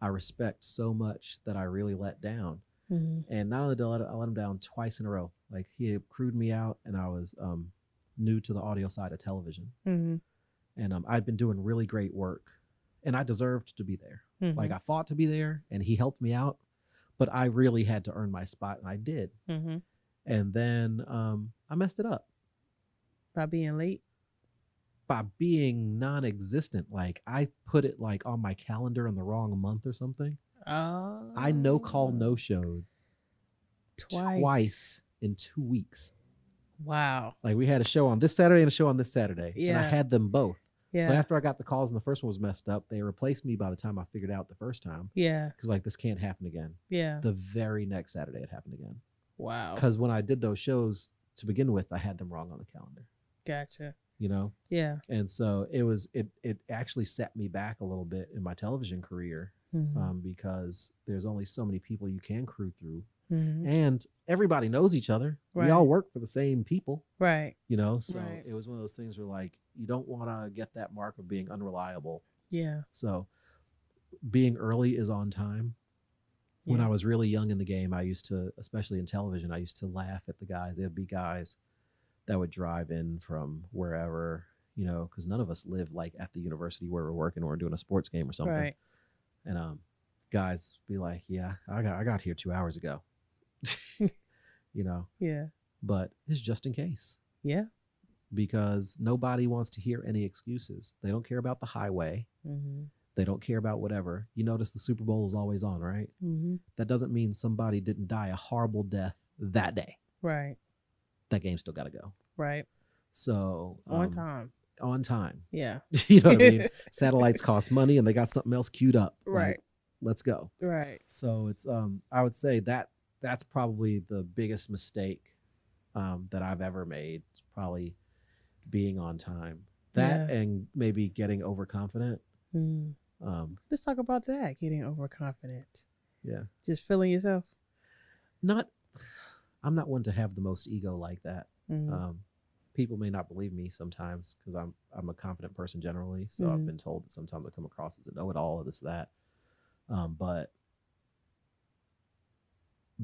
I respect so much that I really let down. Mm-hmm. And not only did I let, I let him down twice in a row, like he had crewed me out, and I was um, new to the audio side of television, Mm-hmm. And um, I'd been doing really great work, and I deserved to be there. Mm-hmm. Like I fought to be there, and he helped me out, but I really had to earn my spot, and I did. mm-hmm. And then um, I messed it up by being late. by being non-existent. Like I put it like on my calendar in the wrong month or something. Oh, I no call no showed twice. twice in two weeks. Wow. Like we had a show on this Saturday and a show on this Saturday. And I had them both. Yeah. So after I got the calls and the first one was messed up, they replaced me by the time I figured out the first time. yeah. Because like this can't happen again. Yeah. The very next Saturday it happened again. wow. Because when I did those shows to begin with, I had them wrong on the calendar. Gotcha. You know? Yeah. And so it was it it actually set me back a little bit in my television career Mhm. um, because there's only so many people you can crew through, Mhm. and everybody knows each other. Right. We all work for the same people, Right. you know. So Right. it was one of those things where like you don't want to get that mark of being unreliable. Yeah. So being early is on time. When I was really young in the game, I used to, especially in television, I used to laugh at the guys. There'd be guys that would drive in from wherever, you know, because none of us live like at the university where we're working or doing a sports game or something. Right. And um, guys be like, "Yeah, I got I got here two hours ago," you know. Yeah. But it's just in case Yeah. Because nobody wants to hear any excuses. They don't care about the highway. Mm-hmm. They don't care about whatever. You notice the Super Bowl is always on, right? Mm-hmm. That doesn't mean somebody didn't die a horrible death that day. Right. That game still got to go. Right. So On um, time. on time. Yeah. you know what I mean? Satellites cost money, and they got something else queued up. Like, Right. let's go. Right. So it's um I would say that that's probably the biggest mistake um that I've ever made. It's probably being on time. That Yeah. and maybe getting overconfident. Mm. Um Let's talk about that. Getting overconfident. yeah. Just feeling yourself. Not I'm not one to have the most ego like that. Mm. Um people may not believe me sometimes because I'm I'm a confident person generally. So I've Mhm. been told that sometimes I come across as a know-it-all or this that. Um, but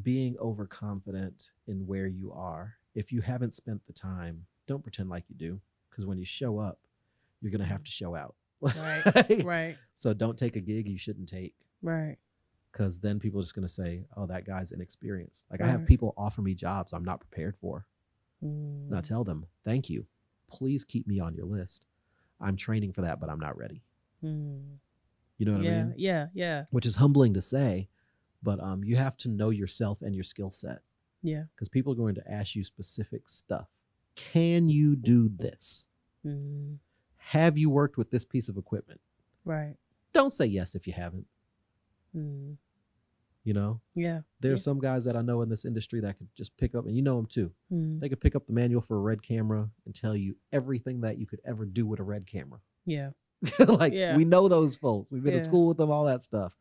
being overconfident in where you are, if you haven't spent the time, don't pretend like you do. Because when you show up, you're gonna have to show out. Right, right. So don't take a gig you shouldn't take. right. because then people are just going to say, "Oh, that guy's inexperienced." Like I have people offer me jobs I'm not prepared for. Mm. tell them, "Thank you. Please keep me on your list. I'm training for that, but I'm not ready." Mm. You know what yeah, I mean? yeah, yeah, Which is humbling to say, but um, you have to know yourself and your skill set yeah. because people are going to ask you specific stuff. Can you do this? Mm. Have you worked with this piece of equipment? Right. Don't say yes if you haven't. Mm. You know, Yeah. there's Yeah. some guys that I know in this industry that could just pick up, and you know them too. Mm. They could pick up the manual for a red camera and tell you everything that you could ever do with a red camera. Yeah. like Yeah. we know those folks. We've been Yeah. to school with them, all that stuff.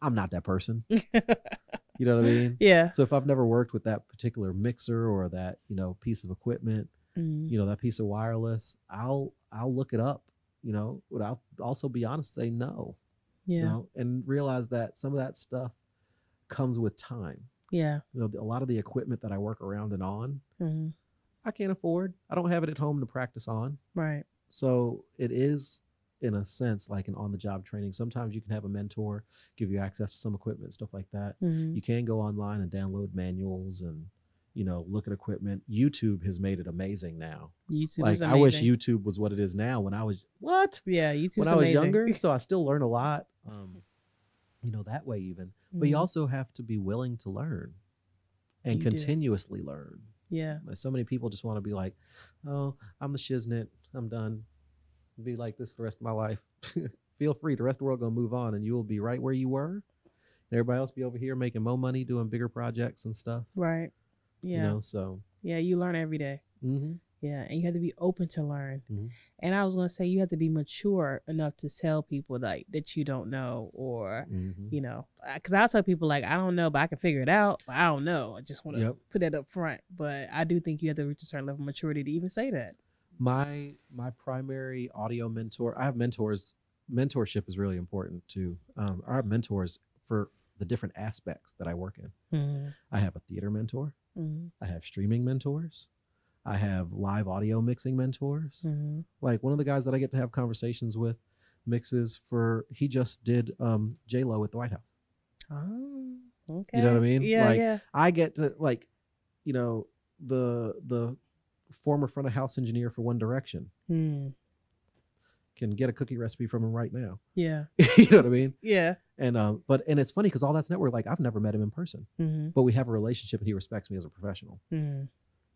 I'm not that person. You know what I mean? yeah. So if I've never worked with that particular mixer or that, you know, piece of equipment, Mm. you know, that piece of wireless, I'll I'll look it up, you know, but I'll also be honest, say no. Yeah. You know, and realize that some of that stuff comes with time. Yeah. You know, a lot of the equipment that I work around and on, Mm. I can't afford. I don't have it at home to practice on. Right. So it is, in a sense, like an on the job training. Sometimes you can have a mentor give you access to some equipment, stuff like that. Mm. You can go online and download manuals and, you know, look at equipment. YouTube has made it amazing now. YouTube like is I wish. YouTube was what it is now when I was what? Yeah, YouTube. when I was younger. So I still learn a lot. Um, you know, that way even. But you Mhm. also have to be willing to learn and You do. continuously learn. Yeah. Like, So many people just want to be like, oh, I'm the shiznit. I'm done. Be like this for the rest of my life. Feel free. The rest of the world gonna move on, and you will be right where you were. And everybody else be over here making more money, doing bigger projects and stuff. Right. Yeah. You know, so Yeah. You learn every day. Mm-hmm. Yeah, and you have to be open to learn. Mhm. And I was gonna say you have to be mature enough to tell people like that you don't know, or hmm you know, because I'll tell people like I don't know, but I can figure it out. But I don't know. I just want to Yep. put that up front. But I do think you have to reach a certain level of maturity to even say that. My my primary audio mentor. I have mentors. Mentorship is really important too. Um, I have mentors for the different aspects that I work in. Mm-hmm. I have a theater mentor. Mm-hmm. I have streaming mentors. I have live audio mixing mentors. Mm-hmm. Like one of the guys that I get to have conversations with mixes for he just did um J Lo at the White House. Oh, okay. You know what I mean? Yeah, Like, yeah. I get to like, you know, the the former front of house engineer for One Direction Mm. can get a cookie recipe from him right now. Yeah, you know what I mean? yeah. And um, but and it's funny because all that's network. Like I've never met him in person, Mm-hmm. but we have a relationship and he respects me as a professional. Mm-hmm.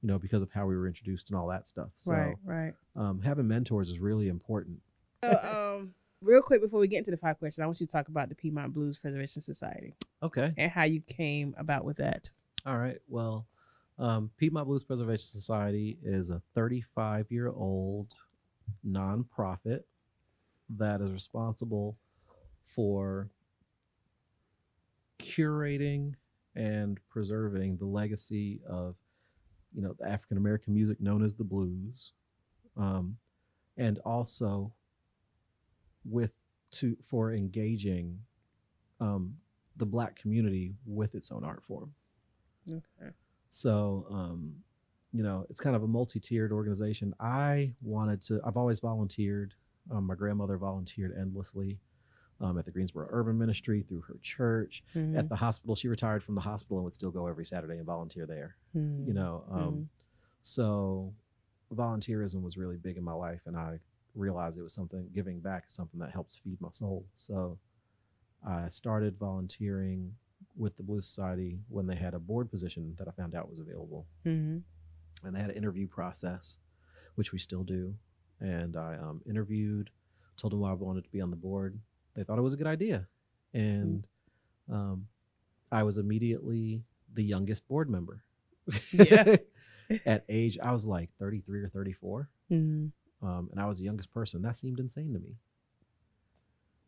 You know, because of how we were introduced and all that stuff. So right, right. um, having mentors is really important. So, um, real quick before we get into the five questions, I want you to talk about the Piedmont Blues Preservation Society Okay. and how you came about with that. All right. Well, um, Piedmont Blues Preservation Society is a 35 year old nonprofit that is responsible for curating and preserving the legacy of, you know, the African American music known as the blues, um, and also with to for engaging um, the Black community with its own art form. Okay. So, um, you know, it's kind of a multi-tiered organization. I wanted to. I've always volunteered. Um, my grandmother volunteered endlessly um, at the Greensboro Urban Ministry through her church. Mhm. At the hospital, she retired from the hospital and would still go every Saturday and volunteer there. Mhm. You know, um, Mhm. so volunteerism was really big in my life, and I realized it was something giving back is something that helps feed my soul. So I started volunteering with the Blue Society when they had a board position that I found out was available Mhm. and they had an interview process, which we still do. And I um, interviewed, told them why I wanted to be on the board. They thought it was a good idea, and um, I was immediately the youngest board member. Yeah. At age, I was like 33 or 34, Mhm. um, and I was the youngest person. That seemed insane to me.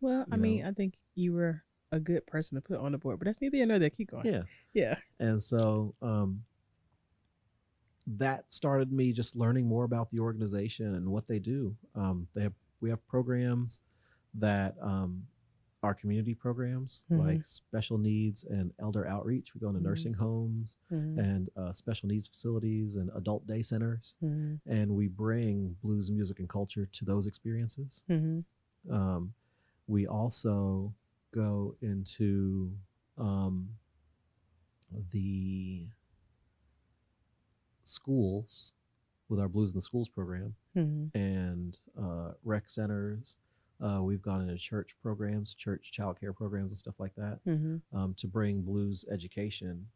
Well, I You mean, know? I think you were a good person to put on the board, but that's neither here nor there. Keep going. Yeah. Yeah. And so um, that started me just learning more about the organization and what they do. Um, they have we have programs that um, are community programs Mhm. like special needs and elder outreach. We go into Mhm. nursing homes Mhm. and uh, special needs facilities and adult day centers, Mhm. and we bring blues music and culture to those experiences. Mhm. Um, we also go into um, the schools with our Blues in the Schools program Mm-hmm. and uh, rec centers. Uh, we've gone into church programs, church child care programs, and stuff like that Mm-hmm. um, to bring blues education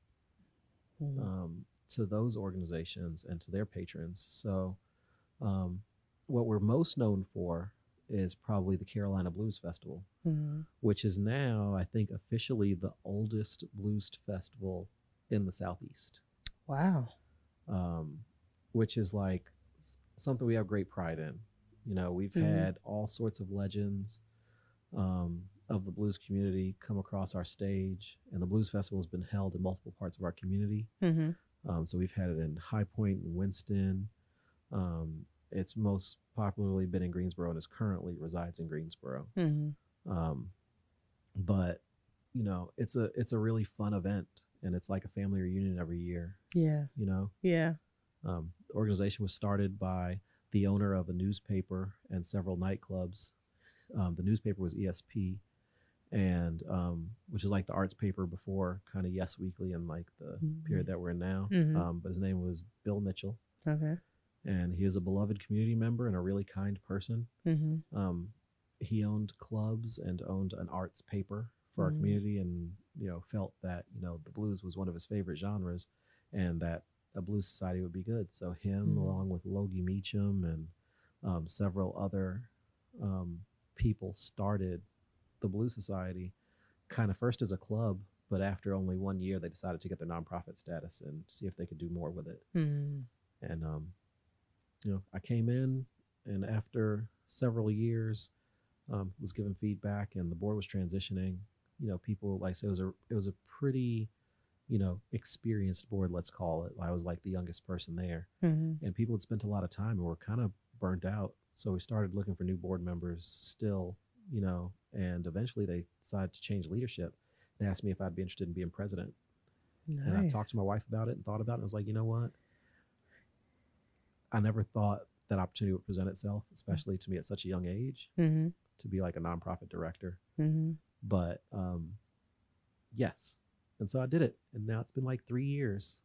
Mm-hmm. um, to those organizations and to their patrons. So, um, what we're most known for is probably the Carolina Blues Festival, Mm-hmm. which is now, I think, officially the oldest blues festival in the Southeast, Wow. um, which is like something we have great pride in. You know, we've Mhm. had all sorts of legends um, of the blues community come across our stage, and the Blues Festival has been held in multiple parts of our community. Mm-hmm. Um, so we've had it in High Point and Winston. Um, it's most popularly been in Greensboro and is currently resides in Greensboro. Mm-hmm. Um, but you know, it's a it's a really fun event, and it's like a family reunion every year. Yeah. You know, Yeah. um, the organization was started by the owner of a newspaper and several nightclubs. Um, the newspaper was ESP, and um, which is like the arts paper before kind of Yes Weekly and like the period that we're in now. Mhm. Um, but his name was Bill Mitchell, Okay. And he is a beloved community member and a really kind person. Mm-hmm. Um, he owned clubs and owned an arts paper for our Mhm. community, and you know felt that you know the blues was one of his favorite genres, and that a blues society would be good. So him, Mhm. along with Logie Meachum and um, several other um, people, started the Blues Society, kind of first as a club, but after only one year, they decided to get their nonprofit status and see if they could do more with it Mm-hmm. and um, you know i came in and after several years um, was given feedback and the board was transitioning you know people like said, it was a it was a pretty you know experienced board let's call it i was like the youngest person there Mm-hmm. and people had spent a lot of time and were kind of burnt out so we started looking for new board members still you know and eventually they decided to change leadership and asked me if i'd be interested in being president Nice. and I talked to my wife about it and thought about it. And I was like, you know what? I never thought that opportunity would present itself, especially to me at such a young age, Mm-hmm. to be like a nonprofit director. Mm-hmm. But um, yes. And so I did it. And now it's been like three years.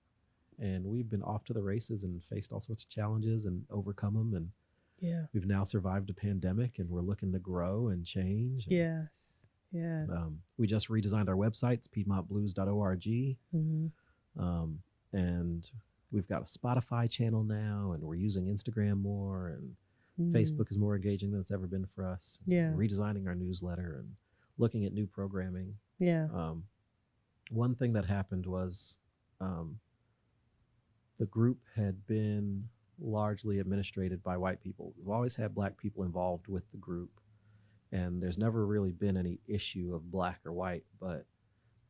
And we've been off to the races and faced all sorts of challenges and overcome them. And Yeah. we've now survived a pandemic and we're looking to grow and change. And, Yes. Yes. Um, we just redesigned our websites, piedmontblues.org. mm-hmm. um, and we've got a Spotify channel now, and we're using Instagram more, and Facebook is more engaging than it's ever been for us. Yeah. redesigning our newsletter and looking at new programming. Yeah. Um, one thing that happened was um, the group had been largely administrated by white people. We've always had black people involved with the group, and there's never really been any issue of black or white. But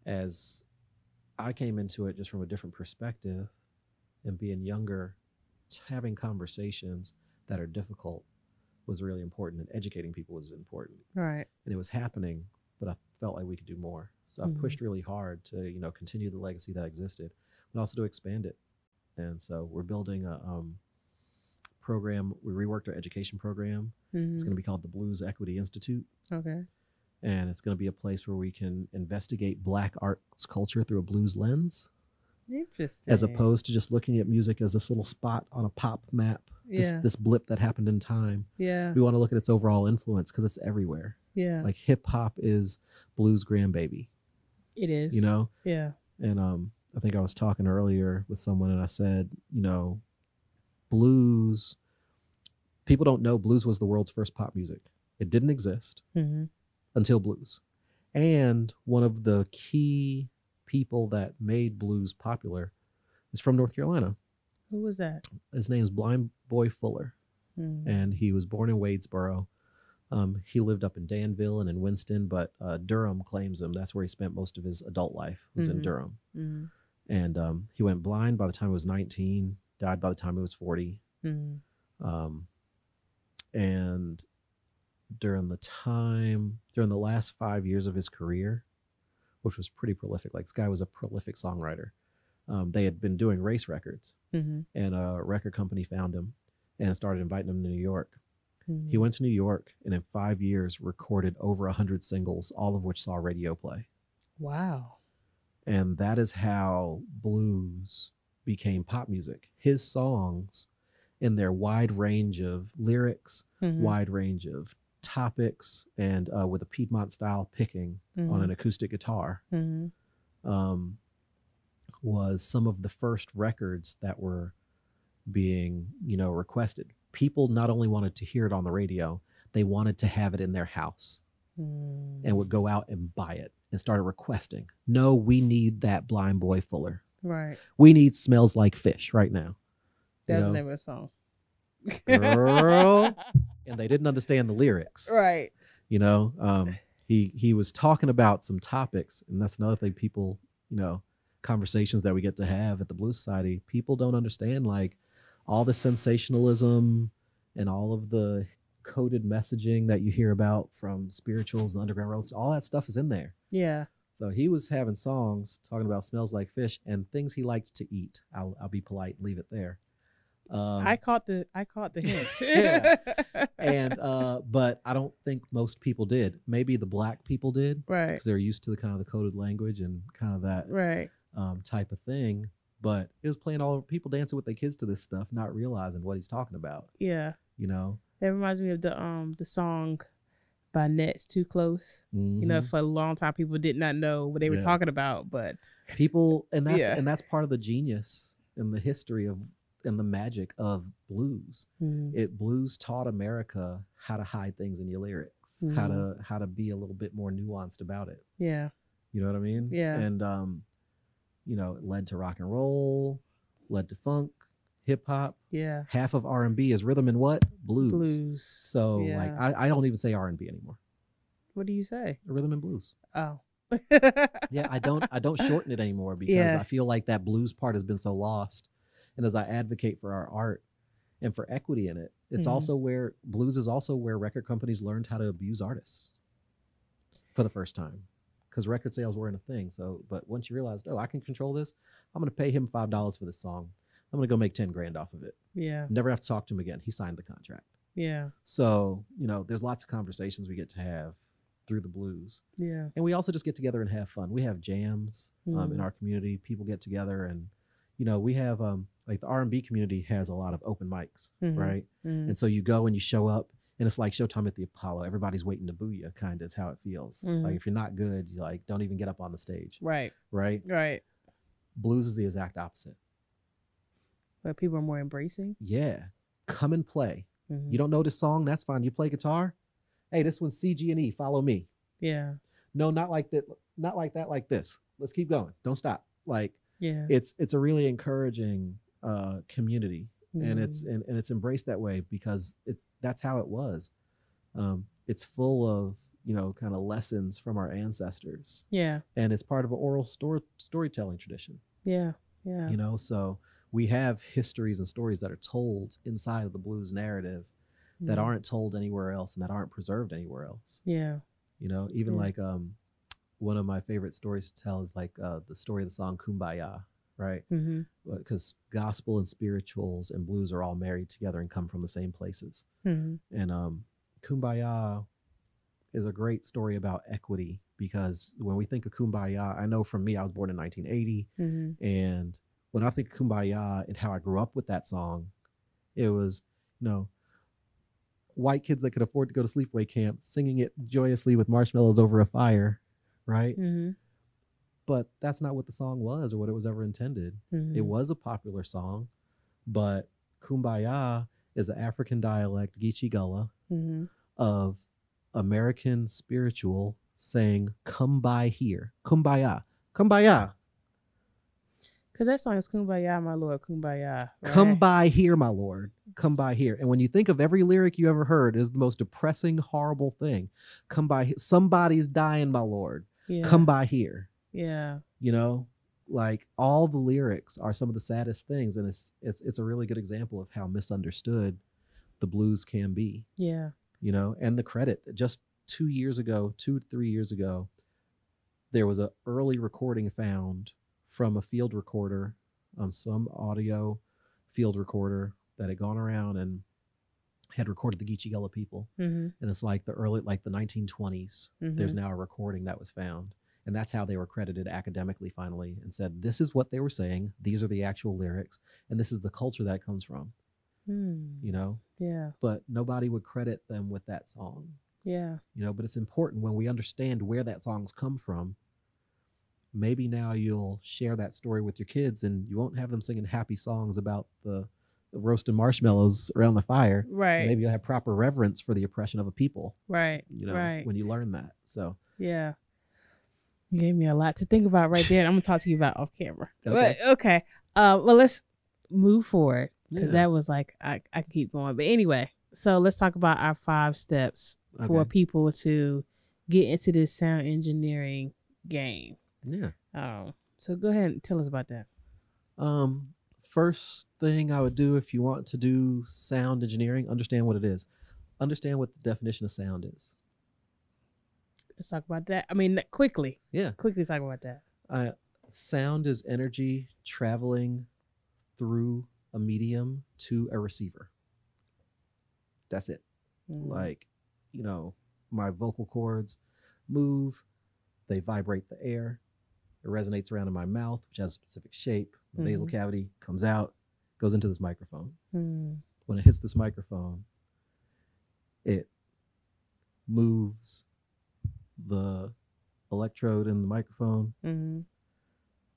as I came into it just from a different perspective and being younger, having conversations that are difficult was really important, and educating people was important Right. and it was happening, but I felt like we could do more. So Mhm. I've pushed really hard to, you know, continue the legacy that existed, but also to expand it. And so we're building a um, program. We reworked our education program. Mm-hmm. It's going to be called the Blues Equity Institute, Okay. and it's going to be a place where we can investigate Black arts culture through a blues lens, Interesting. as opposed to just looking at music as this little spot on a pop map, this, this blip that happened in time. Yeah. We want to look at its overall influence because it's everywhere. Yeah. Like hip hop is blues grandbaby. it is. you know Yeah. and um i think i was talking earlier with someone and i said you know blues people don't know blues was the world's first pop music it didn't exist Mm-hmm. until blues and one of the key people that made blues popular is from north carolina Who was that? his name is blind boy fuller Mm. and he was born in wadesboro um, he lived up in danville and in winston but uh, durham claims him that's where he spent most of his adult life was in Mhm. durham Mm. and um, he went blind by the time he was 19 died by the time he was 40 Mm. um, and during the time during the last five years of his career which was pretty prolific like this guy was a prolific songwriter um, they had been doing race records Mm-hmm. and a record company found him and started inviting him to new york He went to New York and in five years recorded over a hundred singles, all of which saw radio play. Wow. And that is how blues became pop music. His songs, in their wide range of lyrics, Mhm. wide range of topics, and uh, with a Piedmont style picking on Mhm. an acoustic guitar, Mhm. um, was some of the first records that were being, you know, requested. People not only wanted to hear it on the radio, they wanted to have it in their house Mm. and would go out and buy it and started requesting. No, we need that blind boy Fuller. right. We need smells like fish right now. You That's the know? of the song. Girl. And they didn't understand the lyrics. right. You know, um, he he was talking about some topics, and that's another thing people, you know, conversations that we get to have at the Blue Society. People don't understand like all the sensationalism and all of the coded messaging that you hear about from spirituals and underground roads. All that stuff is in there. Yeah. So he was having songs talking about smells like fish and things he liked to eat. I'll I'll be polite, and leave it there. Um, I caught the I caught the hint. Yeah. and uh, but I don't think most people did. Maybe the black people did right. because they're used to the kind of the coded language and kind of that Right. um, type of thing. But it was playing all people dancing with their kids to this stuff, not realizing what he's talking about. Yeah. You know, That reminds me of the um the song by Next Too Close. You know, Mhm. for a long time people did not know what they were Yeah. talking about, but people, and that's Yeah. and that's part of the genius and the history of and the magic of blues. mm, it blues taught america how to hide things in your lyrics how Mm-hmm. to how to be a little bit more nuanced about it yeah. you know what i mean Yeah. and um you know it led to rock and roll led to funk hip hop Yeah. half of r&b is rhythm and what blues, Blues. so like I, I don't even say r&b anymore What do you say? rhythm and blues Oh. yeah i don't i don't shorten it anymore because Yeah. i feel like that blues part has been so lost and as i advocate for our art and for equity in it it's Mhm. also where blues is also where record companies learned how to abuse artists for the first time because record sales weren't a thing so but once you realized oh i can control this i'm going to pay him five dollars for this song i'm going to go make 10 grand off of it Yeah. never have to talk to him again he signed the contract Yeah. so you know there's lots of conversations we get to have through the blues Yeah. and we also just get together and have fun. We have jams um, in Mhm. our community. People get together, and you know, we have um, like the R and B community has a lot of open mics, Mhm. right? Mm. And so you go and you show up, and it's like Showtime at the Apollo. Everybody's waiting to boo you, kind of is how it feels. Mhm. Like if you're not good, you like don't even get up on the stage, Right. right? Right. Blues is the exact opposite. But people are more embracing. Yeah, come and play. You don't know this song? That's fine. You play guitar. Hey, this one's C, G, and E. Follow me. Yeah. No, not like that. Not like that. Like this. Let's keep going. Don't stop. Like Yeah. it's it's a really encouraging uh, community, and it's Mm. and, and it's embraced that way because it's that's how it was. Um, it's full of you know kind of lessons from our ancestors, Yeah. and it's part of an oral story storytelling tradition. Yeah. Yeah. You know, so we have histories and stories that are told inside of the blues narrative that Mhm. aren't told anywhere else and that aren't preserved anywhere else. Yeah. You know, even Yeah. like um, one of my favorite stories to tell is like uh, the story of the song "Kumbaya," right? Mm-hmm. because gospel and spirituals and blues are all married together and come from the same places. Mm-hmm. And um, Kumbaya is a great story about equity because when we think of Kumbaya, I know from me, I was born in 1980, Mm-hmm. and when I think of Kumbaya and how I grew up with that song, it was you know white kids that could afford to go to sleepaway camp singing it joyously with marshmallows over a fire, right? Mm-hmm. But that's not what the song was or what it was ever intended. Mm-hmm. It was a popular song, but Kumbaya is an African dialect, Geechee Gullah, Mm-hmm. of American spiritual saying, Come by here. Kumbaya. Kumbaya. Cause that song is "Kumbaya, my lord, Kumbaya." Come by here, my lord. Come by here. And when you think of every lyric you ever heard, is the most depressing, horrible thing. Come by. Somebody's dying, my lord. Yeah. Come by here. Yeah. you know like all the lyrics are some of the saddest things and it's it's it's a really good example of how misunderstood the blues can be Yeah. you know and the credit just two years ago two three years ago there was a early recording found from a field recorder um, some audio field recorder that had gone around and had recorded the Geechee Gullah people, Mm-hmm. and it's like the early, like the 1920s. There's now a recording that was found, and that's how they were credited academically finally, and said this is what they were saying. These are the actual lyrics, and this is the culture that it comes from. mm You know, Yeah. but nobody would credit them with that song. Yeah. You know, but it's important when we understand where that song's come from. Maybe now you'll share that story with your kids, and you won't have them singing happy songs about the, roasting marshmallows around the fire. Right. Maybe you'll have proper reverence for the oppression of a people. Right. You know, Right. when you learn that. So Yeah. You gave me a lot to think about right there. and I'm gonna talk to you about off camera. Okay. But, okay. Uh, well, let's move forward because Yeah. that was like I I could keep going. But anyway, so let's talk about our five steps for people to get into this sound engineering game. yeah. Um, so go ahead and tell us about that. Um, first thing I would do if you want to do sound engineering, understand what it is. Understand what the definition of sound is. Let's talk about that. I mean, quickly, Yeah. quickly talk about that. Uh, sound is energy traveling through a medium to a receiver. That's it. Mm. Like, you know, my vocal cords move, they vibrate the air. It resonates around in my mouth, which has a specific shape. The nasal Mhm. cavity comes out, goes into this microphone. Mm. when it hits this microphone, it moves the electrode in the microphone. Mm.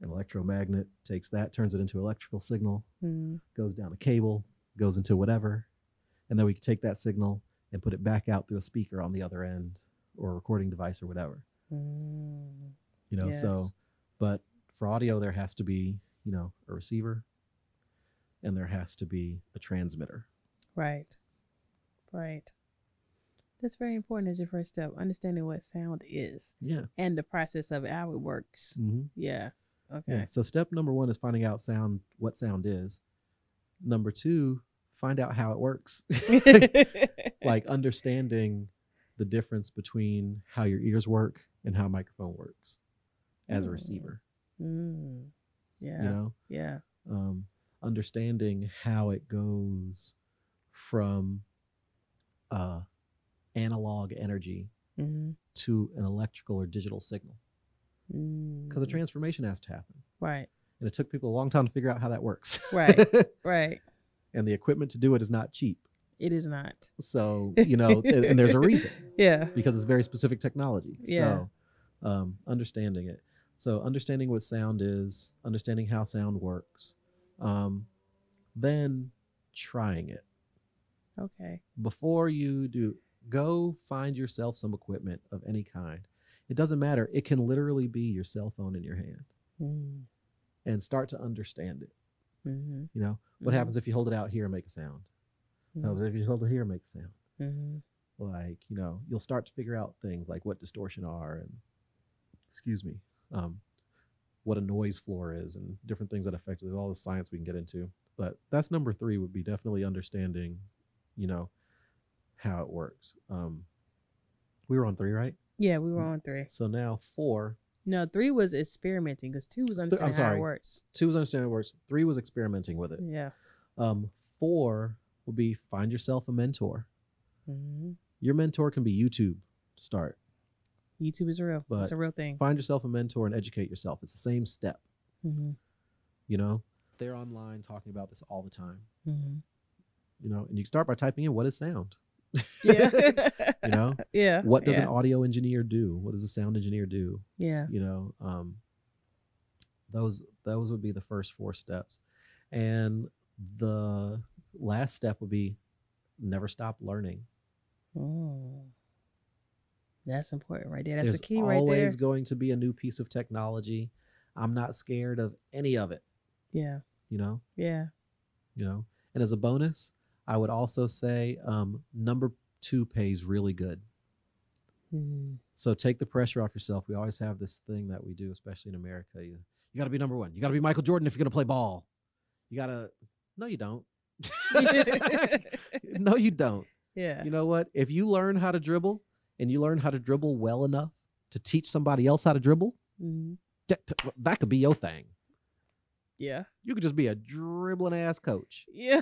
An electromagnet takes that, turns it into electrical signal, Mm. goes down a cable, goes into whatever, and then we can take that signal and put it back out through a speaker on the other end or a recording device or whatever. Mm. You know, so but for audio there has to be, you know, a receiver and there has to be a transmitter. Right. Right. That's very important as your first step, understanding what sound is Yeah. and the process of how it works. hmm Yeah. Yeah. Okay. So step number one is finding out sound what sound is. Number two, find out how it works. like understanding the difference between how your ears work and how a microphone works as a Mm. receiver. Mm. Yeah. You know, Yeah. um, understanding how it goes from uh, analog energy Mm-hmm. to an electrical or digital signal because a transformation has to happen. Mm. Right. And it took people a long time to figure out how that works. Right. Right. and the equipment to do it is not cheap. It is not. So, you know, and, and there's a reason Yeah. because it's very specific technology. Yeah. So, um, understanding it. So, understanding what sound is, understanding how sound works, um, then trying it. Okay. Before you do, go find yourself some equipment of any kind. It doesn't matter. It can literally be your cell phone in your hand Mm. and start to understand it. Mm-hmm. You know, what Mhm. happens if you hold it out here and make a sound? What happens if you hold it here and make a sound? Mm-hmm. like you know you'll start to figure out things like what distortion are and excuse me um, what a noise floor is and different things that affect it all the science we can get into but that's number three would be definitely understanding you know how it works um, we were on three right Yeah, we were on three. so now four No, three was experimenting because two was understanding how sorry. it works. two was understanding how it works three was experimenting with it Yeah. um, four would be find yourself a mentor Mm-hmm. your mentor can be youtube to start YouTube is real. But it's a real thing. find yourself a mentor and educate yourself it's the same step Mm-hmm. you know they're online talking about this all the time Mm-hmm. you know and you start by typing in what is sound Yeah. you know Yeah. what does yeah. an audio engineer do what does a sound engineer do Yeah. you know um those those would be the first four steps and the last step would be never stop learning Oh. That's important right there. That's there's the key right there. always going to be a new piece of technology i'm not scared of any of it Yeah. you know Yeah. you know and as a bonus i would also say um, number two pays really good. Mm. so take the pressure off yourself. We always have this thing that we do especially in america. You, you got to be number one. You got to be michael jordan if you're going to play ball. You got to no you don't. No you don't. Yeah. you know what? If you learn how to dribble and you learn how to dribble well enough to teach somebody else how to dribble Mhm. that, that could be your thing Yeah. you could just be a dribbling ass coach Yeah.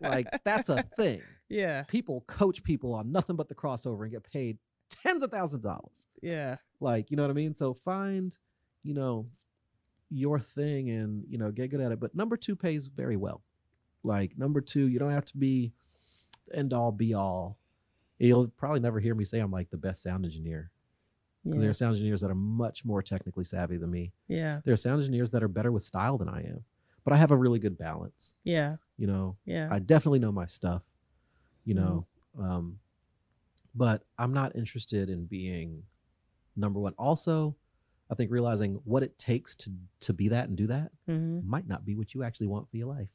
like that's a thing Yeah. People coach people on nothing but the crossover and get paid tens of thousands of dollars. Yeah. Like, you know what I mean? So find, you know, your thing and, you know, get good at it. But number two pays very well. Like number two, you don't have to be end all be all. You'll probably never hear me say I'm like the best sound engineer. Because there are sound engineers that are much more technically savvy than me. Yeah. There are sound engineers that are better with style than I am. But I have a really good balance. Yeah. You know, Yeah. I definitely know my stuff, you know. Um, but I'm not interested in being number one. Also, I think realizing what it takes to to be that and do that hmm might not be what you actually want for your life.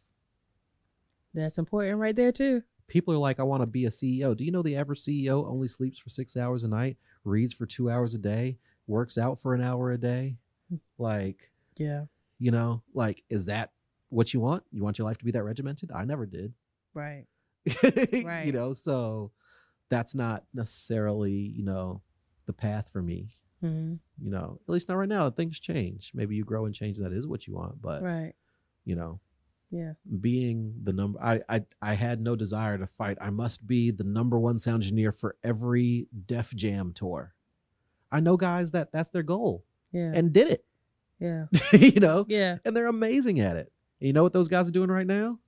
That's important right there too. People are like, I want to be a CEO. Do you know the average CEO only sleeps for six hours a night, reads for two hours a day, works out for an hour a day? Like, Yeah. you know, like, is that what you want? You want your life to be that regimented? I never did. Right. right. You know, so that's not necessarily, you know, the path for me. hmm You know, at least not right now. Things change. Maybe you grow and change. That is what you want. But Right. you know, Yeah. being the number, I, I I had no desire to fight. I must be the number one sound engineer for every Def Jam tour. I know guys that that's their goal Yeah. and did it. yeah. you know, Yeah. and they're amazing at it. And you know what those guys are doing right now?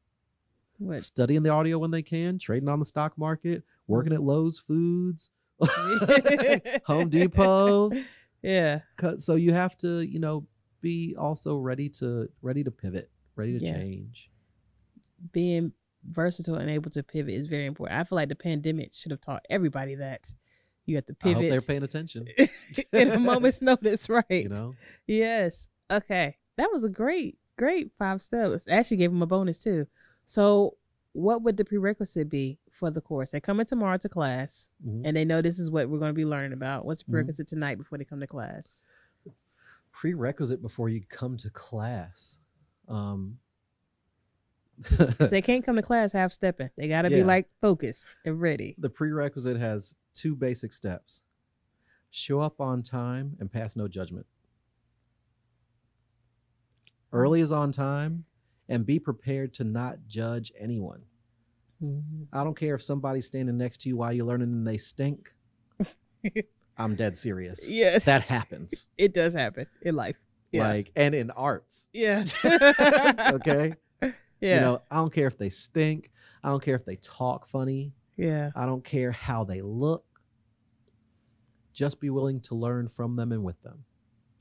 What? studying the audio when they can, trading on the stock market, working at Lowe's Foods, Home Depot. yeah So you have to, you know, be also ready to ready to pivot, ready to Yeah. change. Being versatile and able to pivot is very important. I feel like the pandemic should have taught everybody that you have to hope they're paying attention. in a moment's notice, right? You know, Yes. Okay. That was a great, great five steps. I actually gave them a bonus too. So, what would the prerequisite be for the course? They come in tomorrow to class Mhm. and they know this is what we're going to be learning about. What's the Mhm. prerequisite tonight before they come to class? prerequisite before you come to class. Um, they can't come to class half stepping. They got to be like focused and ready. the prerequisite has two basic steps: show up on time and pass no judgment. Early is on time, and be prepared to not judge anyone. Mhm. I don't care if somebody's standing next to you while you're learning and they stink. I'm dead serious. Yes. That happens. it does happen in life. Yeah. Like, and in arts. yeah. okay. Yeah. You know, I don't care if they stink. I don't care if they talk funny. yeah. I don't care how they look. Just be willing to learn from them and with them.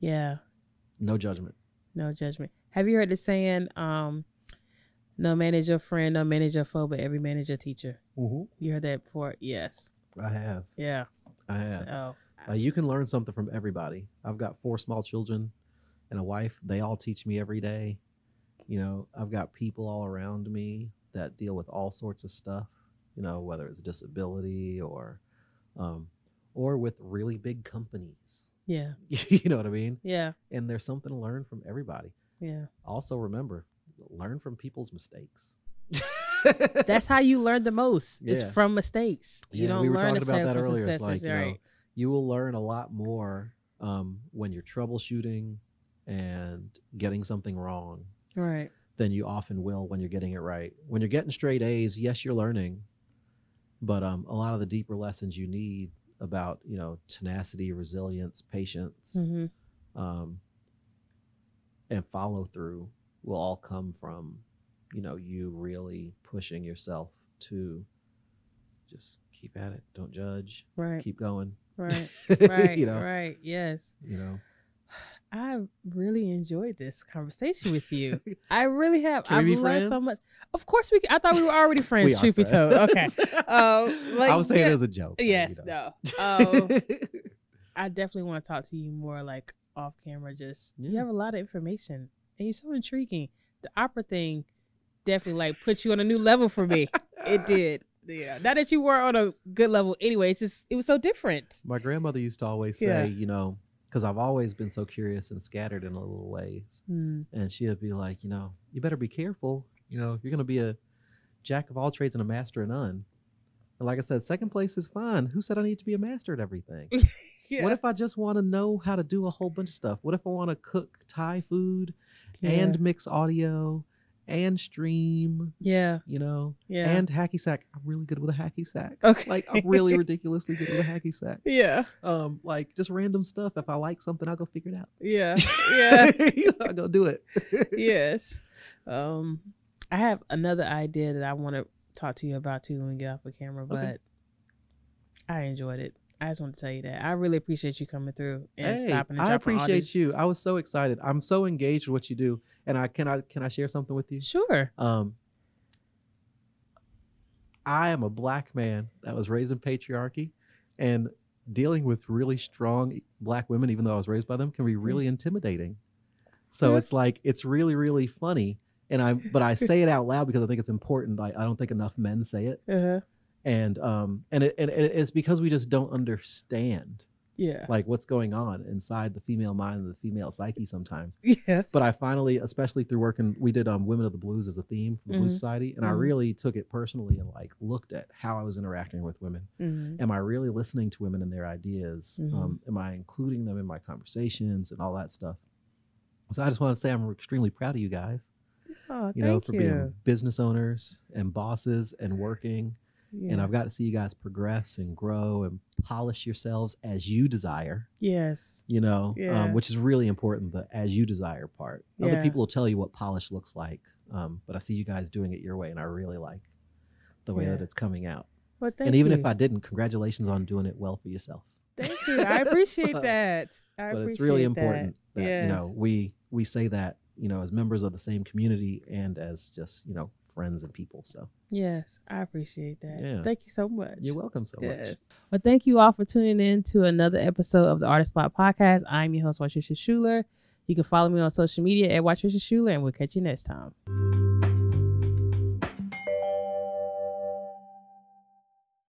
Yeah. No judgment. No judgment. Have you heard the saying, um, no man is your friend, no man is your foe, but every man is your teacher? Mm-hmm. You heard that before? Yes. I have. Yeah. I have. So, Uh, you can learn something from everybody. I've got four small children and a wife. They all teach me every day. You know, I've got people all around me that deal with all sorts of stuff. You know, whether it's disability or, um, or with really big companies. yeah. you know what I mean? Yeah. And there's something to learn from everybody. Yeah. Also, remember, learn from people's mistakes. That's how you learn the most. Yeah. It's from mistakes. You don't we were learn talking about that earlier. It's like, you know, you will learn a lot more um, when you're troubleshooting and getting something wrong Right. than you often will when you're getting it right. When you're getting straight A's, yes, you're learning, but um, a lot of the deeper lessons you need about you know tenacity, resilience, patience, hmm um, and follow through will all come from you know you really pushing yourself to just keep at it, don't judge, Right. keep going. Right. Right. you know, Right. Yes. you know. I really enjoyed this conversation with you. I really have. I've learned so much. Of course, we. I thought we were already friends. We truth be told. Okay. friends. Um, like, I was saying yeah. it as a joke. so, you Yes. know. No. Um, I definitely want to talk to you more, like off camera. Just you have a lot of information, and you're so intriguing. The opera thing definitely like put you on a new level for me. It did. Yeah. Not that you were on a good level anyway. It's just it was so different. My grandmother used to always say, Yeah. you know, because I've always been so curious and scattered in a little ways. Mm, And she'd be like, you know, you better be careful. You know, you're going to be a jack of all trades and a master of none. And like I said, second place is fine. Who said I need to be a master at everything? Yeah. What if I just want to know how to do a whole bunch of stuff? What if I want to cook Thai food Yeah. and mix audio and stream, Yeah. you know, Yeah. and hacky sack. I'm really good with a hacky sack. okay. Like I'm really ridiculously good with a hacky sack. yeah. Um, like just random stuff. If I like something, I'll go figure it out. Yeah. Yeah. you know, I'll go do it. yes. Um, I have another idea that I want to talk to you about too when we get off the camera, but Okay. I enjoyed it. I just want to tell you that I really appreciate you coming through and Hey, stopping and I appreciate you. I was so excited. I'm so engaged with what you do. And I can I can I share something with you? Sure. Um I am a black man that was raised in patriarchy and dealing with really strong black women, even though I was raised by them, can be really intimidating. So it's like it's really, really funny. And I but I say it out loud because I think it's important. I, I don't think enough men say it. Uh-huh. And um and it and it- it's because we just don't understand Yeah. like what's going on inside the female mind and the female psyche sometimes. yes. But I finally, especially through working, we did um Women of the Blues as a theme for the Blues Mhm. Society, and I Mhm. really took it personally and like looked at how I was interacting with women. Mhm. Am I really listening to women and their ideas? Um, am I including them in my conversations and all that stuff? So I just want to say I'm extremely proud of you guys. Oh, You know, for you. being business owners and bosses and working. And I've got to see you guys progress and grow and polish yourselves as you desire yes. you know, Yeah. um, which is really important, the as you desire part. Other people will tell you what polish looks like, um, but I see you guys doing it your way, and I really like the way that it's coming out. Well, thank and even you. if I didn't, congratulations on doing it well for yourself. Thank you. I appreciate that. I but appreciate it's really that. important that, you know we we say that you know as members of the same community and as just you know friends and people. So Yes, I appreciate that. Yeah. Thank you so much. you're welcome so much. Well, thank you all for tuning in to another episode of the Artist Spot Podcast. I'm your host, Patricia Schuler. You can follow me on social media at Patricia Schuler, and we'll catch you next time.